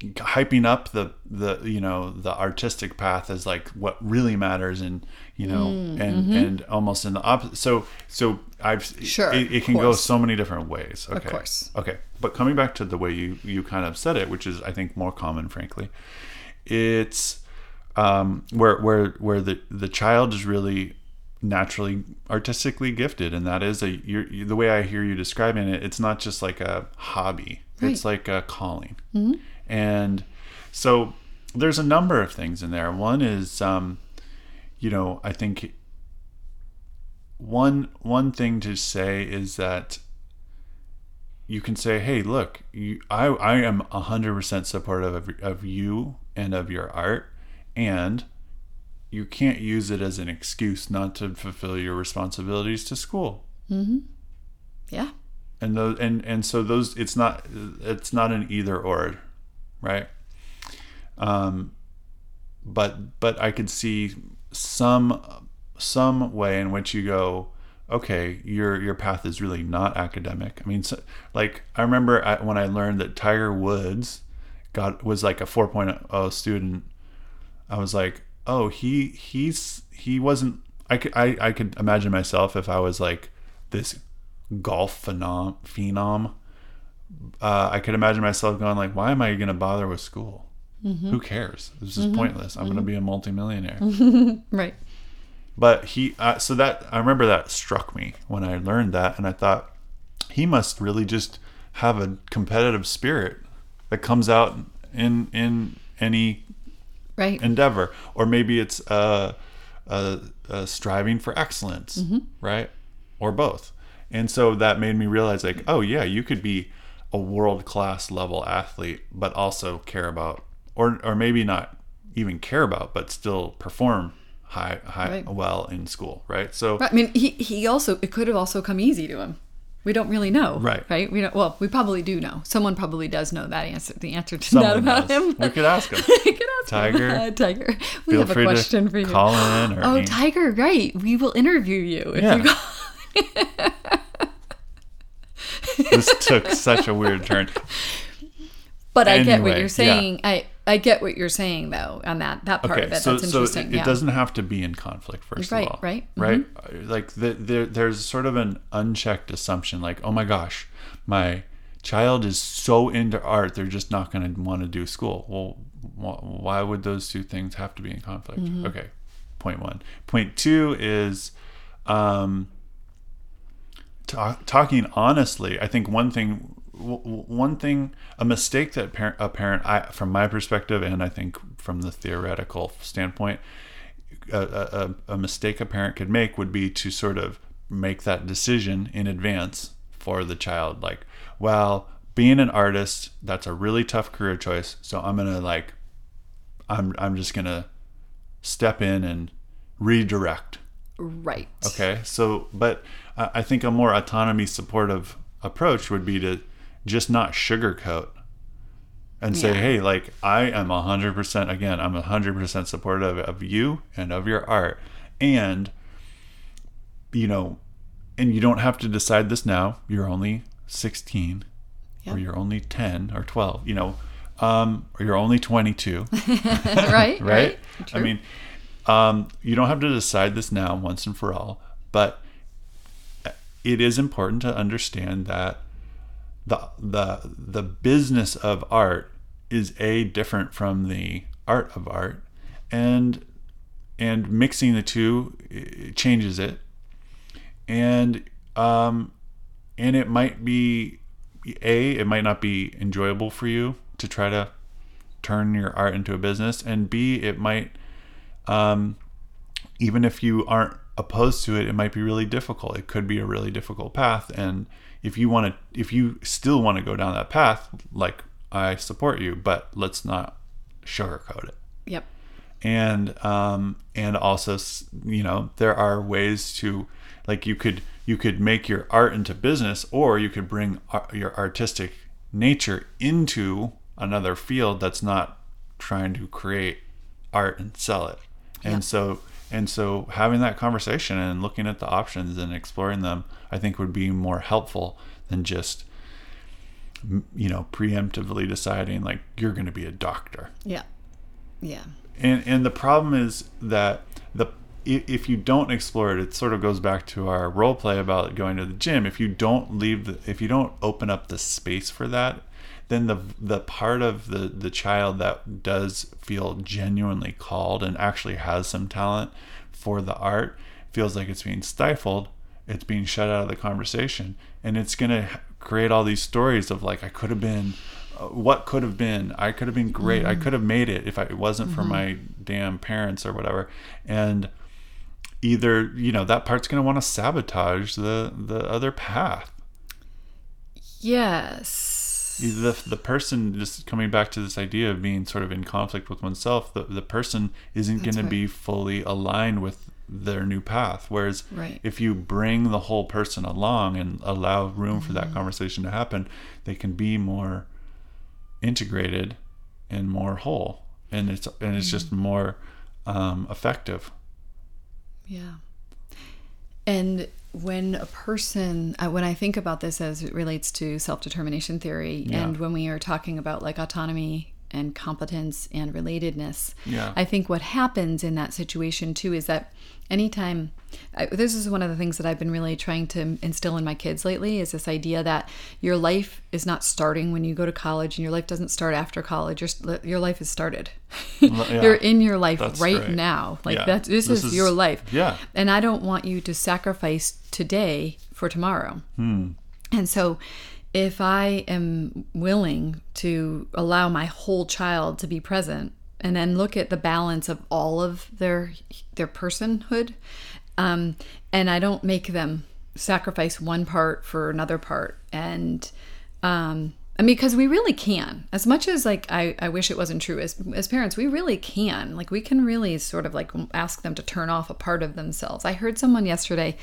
hyping up the the you know the artistic path as like what really matters and you know Mm, and mm-hmm. and almost in the opposite so so i've Sure, it, it of can go so many different ways okay. course. okay but coming back to the way you you kind of said it which is i think more common frankly it's um where where where the the child is really naturally artistically gifted and that is a you're, the way i hear you describing it it's not just like a hobby it's like a calling. And so there's a number of things in there. One is um you know i think one one thing to say is that you can say hey look you, i i am 100% supportive of, of you and of your art and you can't use it as an excuse not to fulfill your responsibilities to school. Yeah. and those and and so those it's not it's not an either or right? Um but but i could see some some way in which you go okay your your path is really not academic. I mean so, like i remember I, when i learned that tiger woods got was like a 4.0 student i was like oh he he's he wasn't i could i, I could imagine myself if i was like this golf phenom phenom. Uh, i could imagine myself going like why am i going to bother with school who cares? This is pointless. I'm going to be a multimillionaire. Right. but he uh, so that i remember that struck me when i learned that and i thought he must really just have a competitive spirit that comes out in in any Right. endeavor. Or maybe it's a, uh, uh, striving for excellence right? Or both. And so that made me realize like oh yeah you could be a world class level athlete but also care about or or maybe not even care about but still perform high high Right. well in school right so I mean, he he also it could have also come easy to him. We don't really know, Right. Right? We don't. Well, we probably do know. Someone probably does know that answer. The answer to someone that about knows. him. we could ask him We could ask Tiger, him. Tiger. We feel have a question to for you. call in or oh, Tiger, right? We will interview you if Yeah. you call. this took such a weird turn But I get what you're yeah. saying. I I get what you're saying though on that that part okay of it. so That's so interesting. it, yeah. it doesn't have to be in conflict first Right, of all right, mm-hmm. right like the, there there's sort of an unchecked assumption like oh my gosh my child is so into art they're just not going to want to do school well wh- why would those two things have to be in conflict Mm-hmm. okay point one point two is um talk, talking honestly i think one thing w- one thing a mistake that parent, a parent I, from my perspective and i think from the theoretical standpoint a, a, a mistake a parent could make would be to sort of make that decision in advance for the child like well being an artist that's a really tough career choice so i'm gonna like i'm i'm just gonna step in and redirect right. Okay, so but I think a more autonomy supportive approach would be to just not sugarcoat and say, Yeah. hey, like I am 100% again, I'm 100% supportive of you and of your art. And, you know, and you don't have to decide this now. You're only 16 or you're only 10 or 12, you know, um, or you're only 22 right. right? I True. mean, um, you don't have to decide this now once and for all, but it is important to understand that the the the business of art is a different from the art of art, and and mixing the two eh, changes it, and um, and it might be a it might not be enjoyable for you to try to turn your art into a business and b it might um, even if you aren't opposed to it it might be really difficult. It could be a really difficult path and if you want to if you still want to go down that path like i support you but let's not sugarcoat it Yep. and um and also you know there are ways to like you could you could make your art into business or you could bring your artistic nature into another field that's not trying to create art and sell it and Yep. so and so having that conversation and looking at the options and exploring them i think would be more helpful than just you know preemptively deciding like you're going to be a doctor Yeah. Yeah. and and the problem is that the if you don't explore it, it sort of goes back to our role play about going to the gym. If you don't leave, the, if you don't open up the space for that, then the the part of the the child that does feel genuinely called and actually has some talent for the art feels like it's being stifled. It's being shut out of the conversation, and it's gonna create all these stories of like I could have been uh, what could have been i could have been great i could have made it if I, it wasn't for my damn parents or whatever and either you know that part's going to want to sabotage the the other path Yes. The, the person just coming back to this idea of being sort of in conflict with oneself the, the person isn't going to be fully aligned with their new path whereas Right. if you bring the whole person along and allow room for Mm-hmm. that conversation to happen they can be more integrated and more whole and it's and it's just Mm-hmm. more um, effective Yeah. And when a person, uh, when I think about this as it relates to self determination theory, Yeah. and when we are talking about like autonomy and competence and relatedness, Yeah. I think what happens in that situation too is that anytime, I, this is one of the things that I've been really trying to instill in my kids lately is this idea that your life is not starting when you go to college and your life doesn't start after college. Your, your life is started. yeah. You're in your life That's right right. now. Like Yeah. that, this, This is, is- your life. yeah. And I don't want you to sacrifice today for tomorrow. Hmm. And so, if I am willing to allow my whole child to be present and then look at the balance of all of their their personhood, um, and I don't make them sacrifice one part for another part, and um, I mean, because we really can. As much as like I, I wish it wasn't true. As as parents, we really can. Like we can really sort of like ask them to turn off a part of themselves. I heard someone yesterday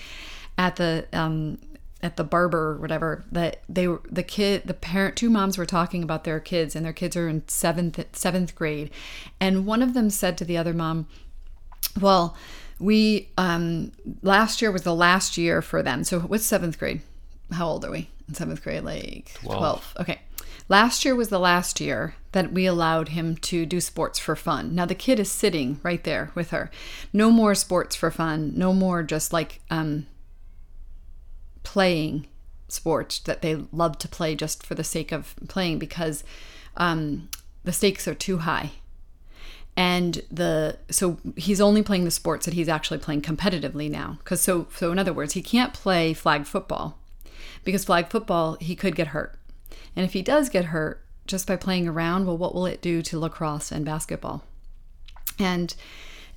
at the um at the barber or whatever that they were the kid the parent two moms were talking about their kids and their kids are in seventh seventh grade, and one of them said to the other mom, well, we um last year was the last year for them. So what's seventh grade? How old are we in seventh grade? Like 12. Okay. Last year was the last year that we allowed him to do sports for fun. Now the kid is sitting right there with her. No more sports for fun. No more just like um playing sports that they love to play just for the sake of playing because um, the stakes are too high. And the so he's only playing the sports that he's actually playing competitively now. Because so so in other words he can't play flag football because flag football he could get hurt. And if he does get hurt just by playing around well what will it do to lacrosse and basketball? And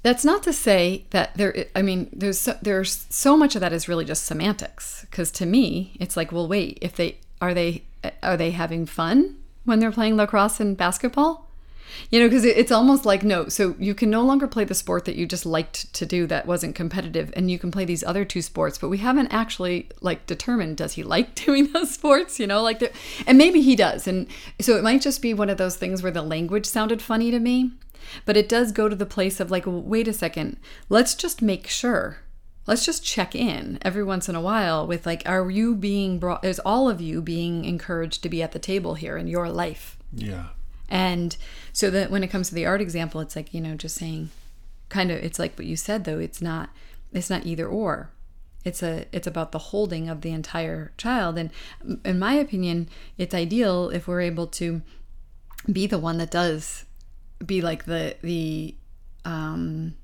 that's not to say that there i mean there's so, there's so much of that is really just semantics because to me it's like well wait if they are they are they having fun when they're playing lacrosse and basketball? You know because it's almost like no so you can no longer play the sport that you just liked to do that wasn't competitive and you can play these other two sports but we haven't actually like determined does he like doing those sports you know like and maybe he does and so it might just be one of those things where the language sounded funny to me but it does go to the place of like wait a second let's just make sure let's just check in every once in a while with like are you being brought is all of you being encouraged to be at the table here in your life Yeah. and so that when it comes to the art example, it's like, you know, just saying kind of it's like what you said though, it's not it's not either or. It's a it's about the holding of the entire child. And in my opinion, it's ideal if we're able to be the one that does be like the the um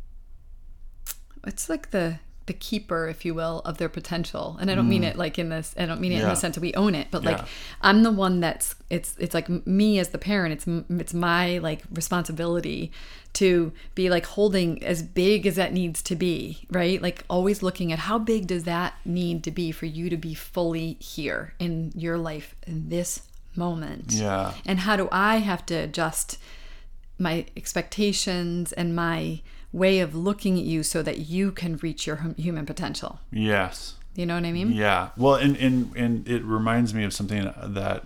it's like the the keeper, if you will, of their potential. And I don't mean it like in this. I don't mean it in Mm. The sense that we own it, but like I'm the one that's it's it's like me as the parent. It's it's my like responsibility to be like holding as big as that needs to be, right? Like always looking at how big does that need to be for you to be fully here in your life in this moment. Yeah. And how do I have to adjust my expectations and my way of looking at you so that you can reach your human potential? Yes. You know what I mean? Yeah. Well, and, and, and it reminds me of something that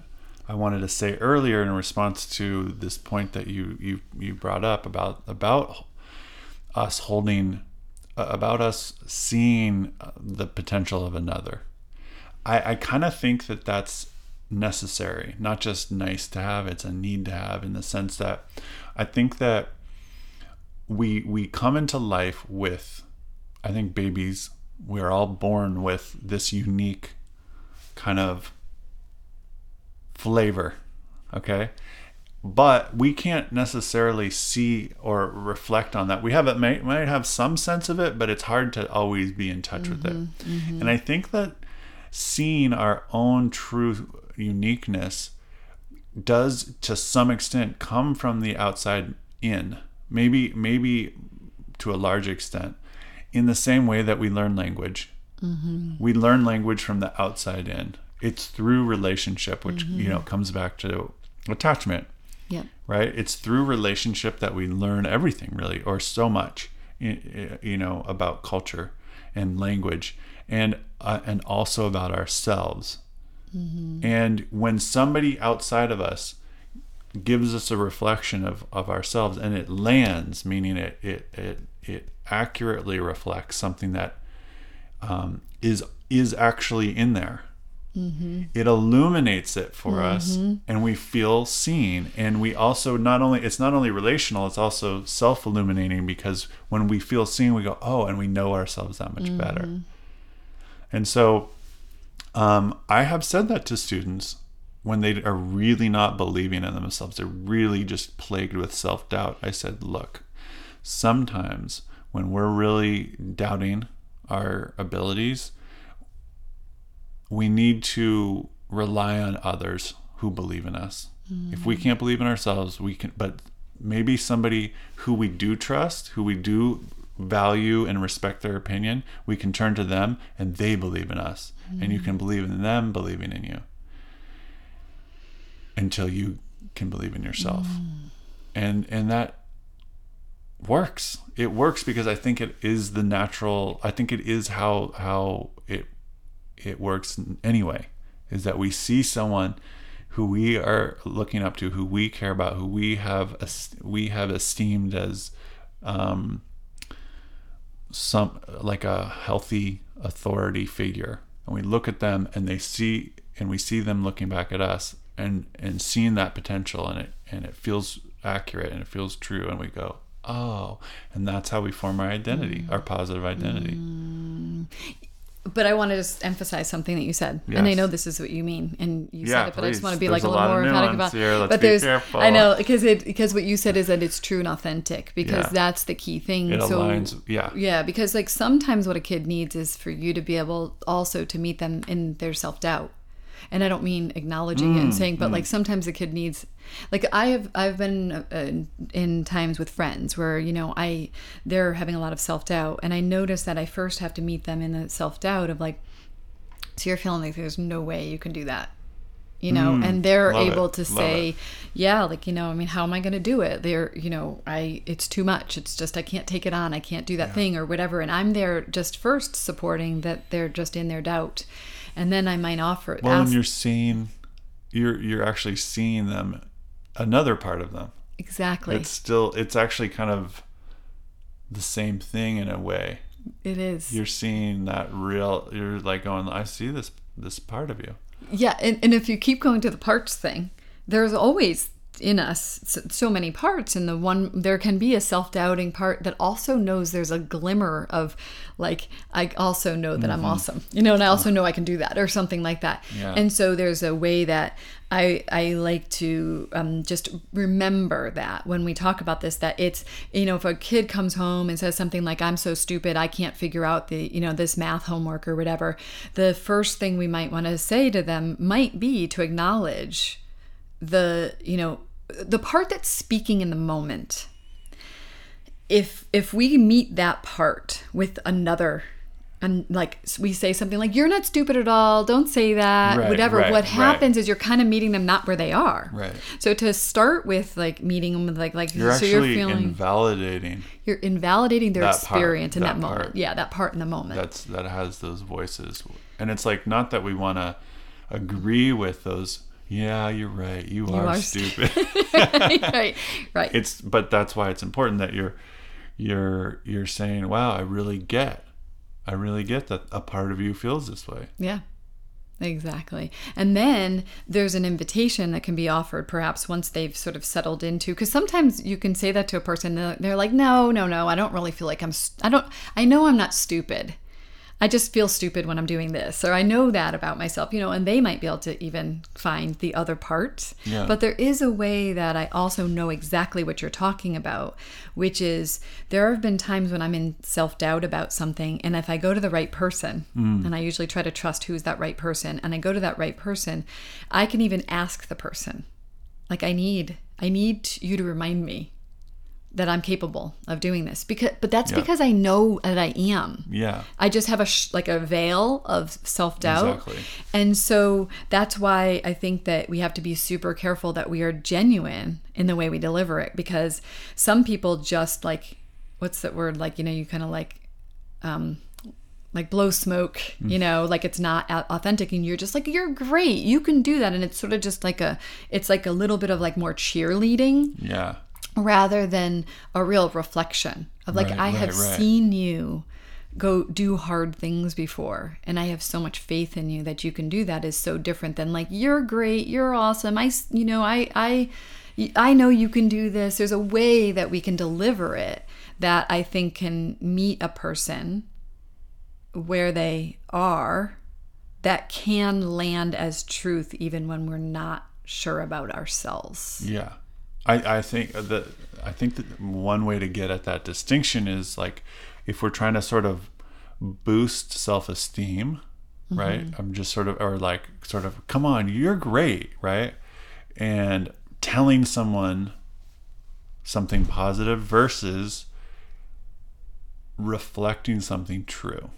I wanted to say earlier in response to this point that you, you, you brought up about, about us holding, uh, about us seeing uh, the potential of another. I, I kind of think that that's necessary, not just nice to have, it's a need to have in the sense that I think that we we come into life with I think babies we're all born with this unique kind of flavor, okay? But we can't necessarily see or reflect on that. We have it might, might have some sense of it, but it's hard to always be in touch with it. Mm-hmm, mm-hmm. And I think that seeing our own true uniqueness does to some extent come from the outside in. Maybe maybe to a large extent. In the same way that we learn language. We learn language from the outside in. It's through relationship, which you know comes back to attachment Yep. right? It's through relationship that we learn everything, really, or so much, you know, about culture and language, and uh, and also about ourselves. Mm-hmm. And when somebody outside of us gives us a reflection of, of ourselves, and it lands, meaning it it it it accurately reflects something that um, is is actually in there. Mm-hmm. It illuminates it for us mm-hmm. and we feel seen. And we also not only it's not only relational it's also self-illuminating because when we feel seen we go oh and we know ourselves that much better. And so um, i have said that to students when they are really not believing in themselves they're really just plagued with self-doubt i said look sometimes when we're really doubting our abilities we need to rely on others who believe in us. If we can't believe in ourselves, we can but maybe somebody who we do trust, who we do value and respect their opinion, we can turn to them and they believe in us. And you can believe in them believing in you. Until you can believe in yourself. And and that works. It works because I think it is the natural I think it is how how it it works anyway is that we see someone who we are looking up to who we care about who we have we have esteemed as um, some like a healthy authority figure and we look at them and they see and we see them looking back at us and and seeing that potential and it and it feels accurate and it feels true. And we go oh and that's how we form our identity mm. our positive identity mm. But I want to just emphasize something that you said, and I know this is what you mean, and you Yeah, said it, but I just want to be There's like a little more emphatic about. here. But be there's, careful. I know because it because what you said is that it's true and authentic because Yeah. that's the key thing. it so aligns yeah yeah, because like sometimes what a kid needs is for you to be able also to meet them in their self doubt. And I don't mean acknowledging Mm, it and saying, but like sometimes a kid needs, like I have, I've been uh, in, times with friends where you know I, they're having a lot of self doubt, and I notice that I first have to meet them in the self doubt of like, so you're feeling like there's no way you can do that, you know, and they're Mm, able it, to say, yeah, like you know, I mean, how am I going to do it? They're, you know, I, it's too much. It's just I can't take it on. I can't do that thing or whatever. And I'm there just first supporting that they're just in their doubt, and then I might offer. well and ask- you're seeing you're you're actually seeing them another part of them exactly. it's still it's actually kind of the same thing in a way it is. you're seeing that real you're like going i see this this part of you Yeah, and, and if you keep going to the parts thing, there's always in us so, many parts and the one there can be a self-doubting part that also knows there's a glimmer of like i also know that i'm awesome you know and i also know i can do that or something like that Yeah. and so there's a way that i i like to um, just remember that when we talk about this that it's you know if a kid comes home and says something like i'm so stupid i can't figure out the you know this math homework or whatever the first thing we might want to say to them might be to acknowledge the you know the part that's speaking in the moment if if we meet that part with another and like we say something like you're not stupid at all don't say that Right, whatever right, what right. happens is you're kind of meeting them not where they are Right. so to start with like meeting them with like like You're so actually you're feeling invalidating you're invalidating their that part, experience in that, that moment part. yeah that part in the moment that's that has those voices and it's like not that we want to agree with those yeah you're right you, are, are stupid right right it's but that's why it's important that you're you're you're saying wow i really get i really get that a part of you feels this way Yeah, exactly. And then there's an invitation that can be offered perhaps once they've sort of settled into, because sometimes you can say that to a person, they're- they're like, no, no, no, I don't really feel like I'm, st- I don't, I know I'm not stupid. I just feel stupid when I'm doing this, or I know that about myself, you know, and they might be able to even find the other part. Yeah. But there is a way that I also know exactly what you're talking about, which is there have been times when I'm in self doubt about something, and if I go to the right person, mm. and I usually try to trust who's that right person, and I go to that right person, I can even ask the person, like, I need, I need you to remind me that I'm capable of doing this because but that's Yeah. because I know that I am. yeah. I just have a sh- like a veil of self doubt, Exactly. and so that's why I think that we have to be super careful that we are genuine in the way we deliver it because some people just like what's that word? Like you know you kind of like um like blow smoke you know like it's not authentic and you're just like you're great. You can do that. And it's sort of just like a it's like a little bit of like more cheerleading. Yeah rather than a real reflection of like Right, I have right, right. seen you go do hard things before and I have so much faith in you that you can do that is so different than like you're great you're awesome I you know I I I know you can do this. There's a way that we can deliver it that I think can meet a person where they are that can land as truth even when we're not sure about ourselves. Yeah, I, I think that I think that one way to get at that distinction is like if we're trying to sort of boost self esteem, mm-hmm. right? I'm just sort of or like sort of come on, you're great, right? And telling someone something positive versus reflecting something true.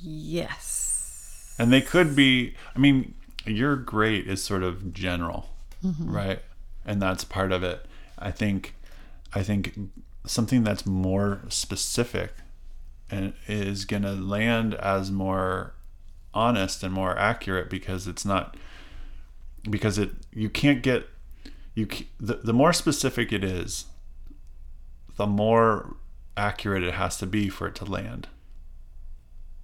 yes And they could be, I mean, you're great is sort of general, mm-hmm. right? And that's part of it. I think, I think something that's more specific and is going to land as more honest and more accurate because it's not, because it, you can't get, you, the, the more specific it is, the more accurate it has to be for it to land.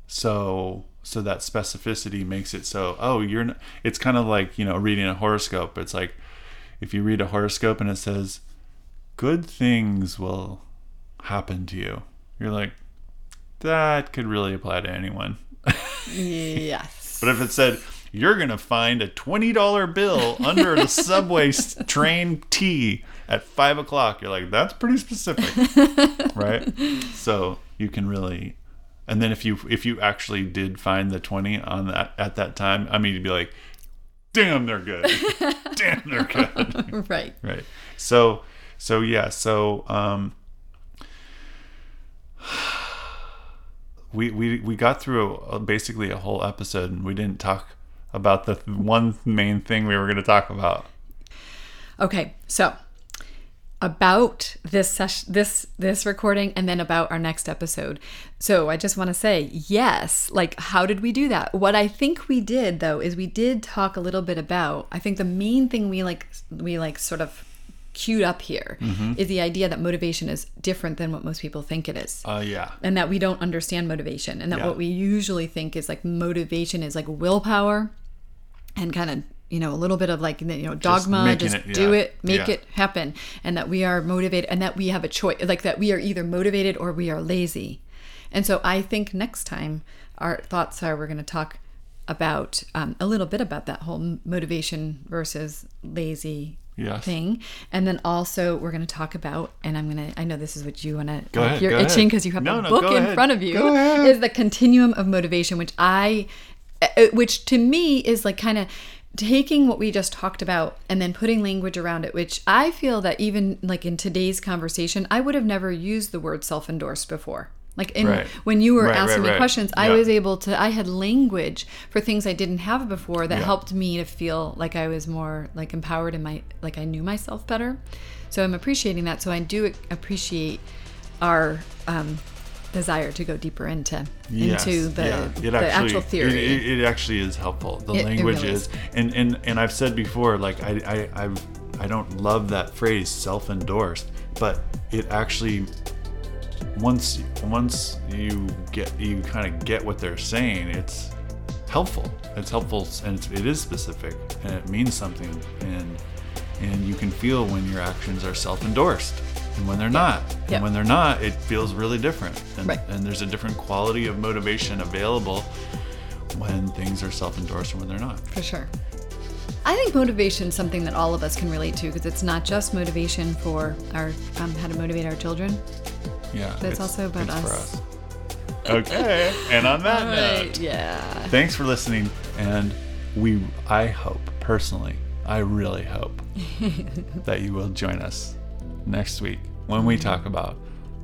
So so that specificity makes it so oh you're n it's kind of like you know reading a horoscope. It's like if you read a horoscope and it says good things will happen to you you're like that could really apply to anyone. Yes. But if it said you're gonna find a $20 bill under the subway train T at five o'clock you're like that's pretty specific right? So you can really and then if you if you actually did find the 20 on that at that time i mean you'd be like damn they're good. Damn they're good. Right. Right. So so yeah so um we we we got through a, basically a whole episode and we didn't talk about the one main thing we were going to talk about. Okay, so about this session, this this recording, and then about our next episode. So I just want to say, yes. Like, how did we do that? What I think we did though is we did talk a little bit about. I think the main thing we like we like sort of queued up here is the idea that motivation is different than what most people think it is uh yeah and that we don't understand motivation and that Yeah. what we usually think is like motivation is like willpower and kind of you know a little bit of like you know dogma making just, it- do yeah, it make yeah. it happen and that we are motivated and that we have a choice like that we are either motivated or we are lazy and so i think next time our thoughts are we're going to talk about um, a little bit about that whole motivation versus lazy Yes. thing and then also we're going to talk about and i'm going to i know this is what you want to ahead, you're itching because you have No, a no, book in ahead. front of you is the continuum of motivation which i uh, which to me is like kind of taking what we just talked about and then putting language around it which i feel that even like in today's conversation i would have never used the word self-endorsed before. Like in, Right. when you were Right, asking right, me questions i was able to i had language for things i didn't have before that Yeah. helped me to feel like i was more like empowered in my like i knew myself better. So i'm appreciating that. So i do appreciate our um, desire to go deeper into Yes, into the, yeah. It the actually, actual theory It, it, it actually is helpful. The It- it language really is, is. and and and I've said before, like I I I, I don't love that phrase self-endorsed, but it actually once once you get you kind of get what they're saying, it's helpful. It's helpful and it's, it is specific and it means something and and you can feel when your actions are self-endorsed and when they're not. And when they're not, it feels really different. And, Right. and there's a different quality of motivation available when things are self-endorsed and when they're not. For sure. I think motivation is something that all of us can relate to because it's not just motivation for our um, how to motivate our children. Yeah. But it's also about it's for us. Okay. and on that note, Yeah. thanks for listening and we I hope personally, I really hope that you will join us next week when we talk about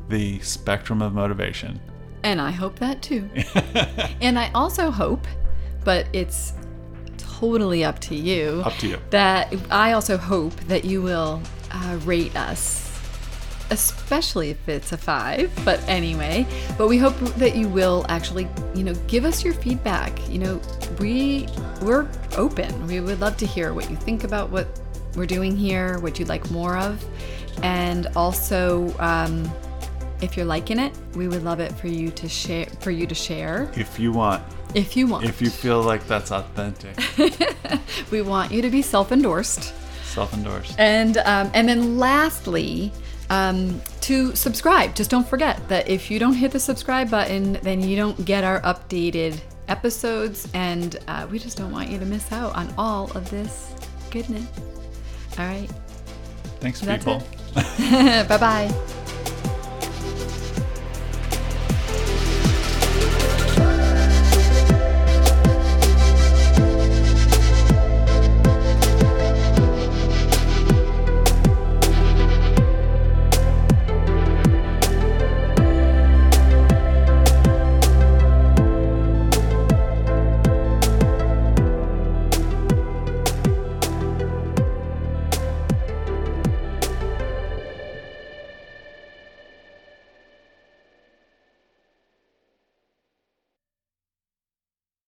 the spectrum of motivation. And I hope that too. and I also hope, but it's totally up to you. Up to you. That I also hope that you will uh, rate us, especially if it's a five. But anyway, but we hope that you will actually, you know, give us your feedback. You know, we we're open. We would love to hear what you think about what we're doing here, what you'd like more of, and also. Um, if you're liking it, we would love it for you to share. For you to share, If you want, if you want. if you feel like that's authentic, we want you to be self-endorsed. self-endorsed. And um, and then lastly, um, to subscribe. Just don't forget that if you don't hit the subscribe button, then you don't get our updated episodes, and uh, we just don't want you to miss out on all of this goodness. All right, Thanks, That's people. it. 拜拜。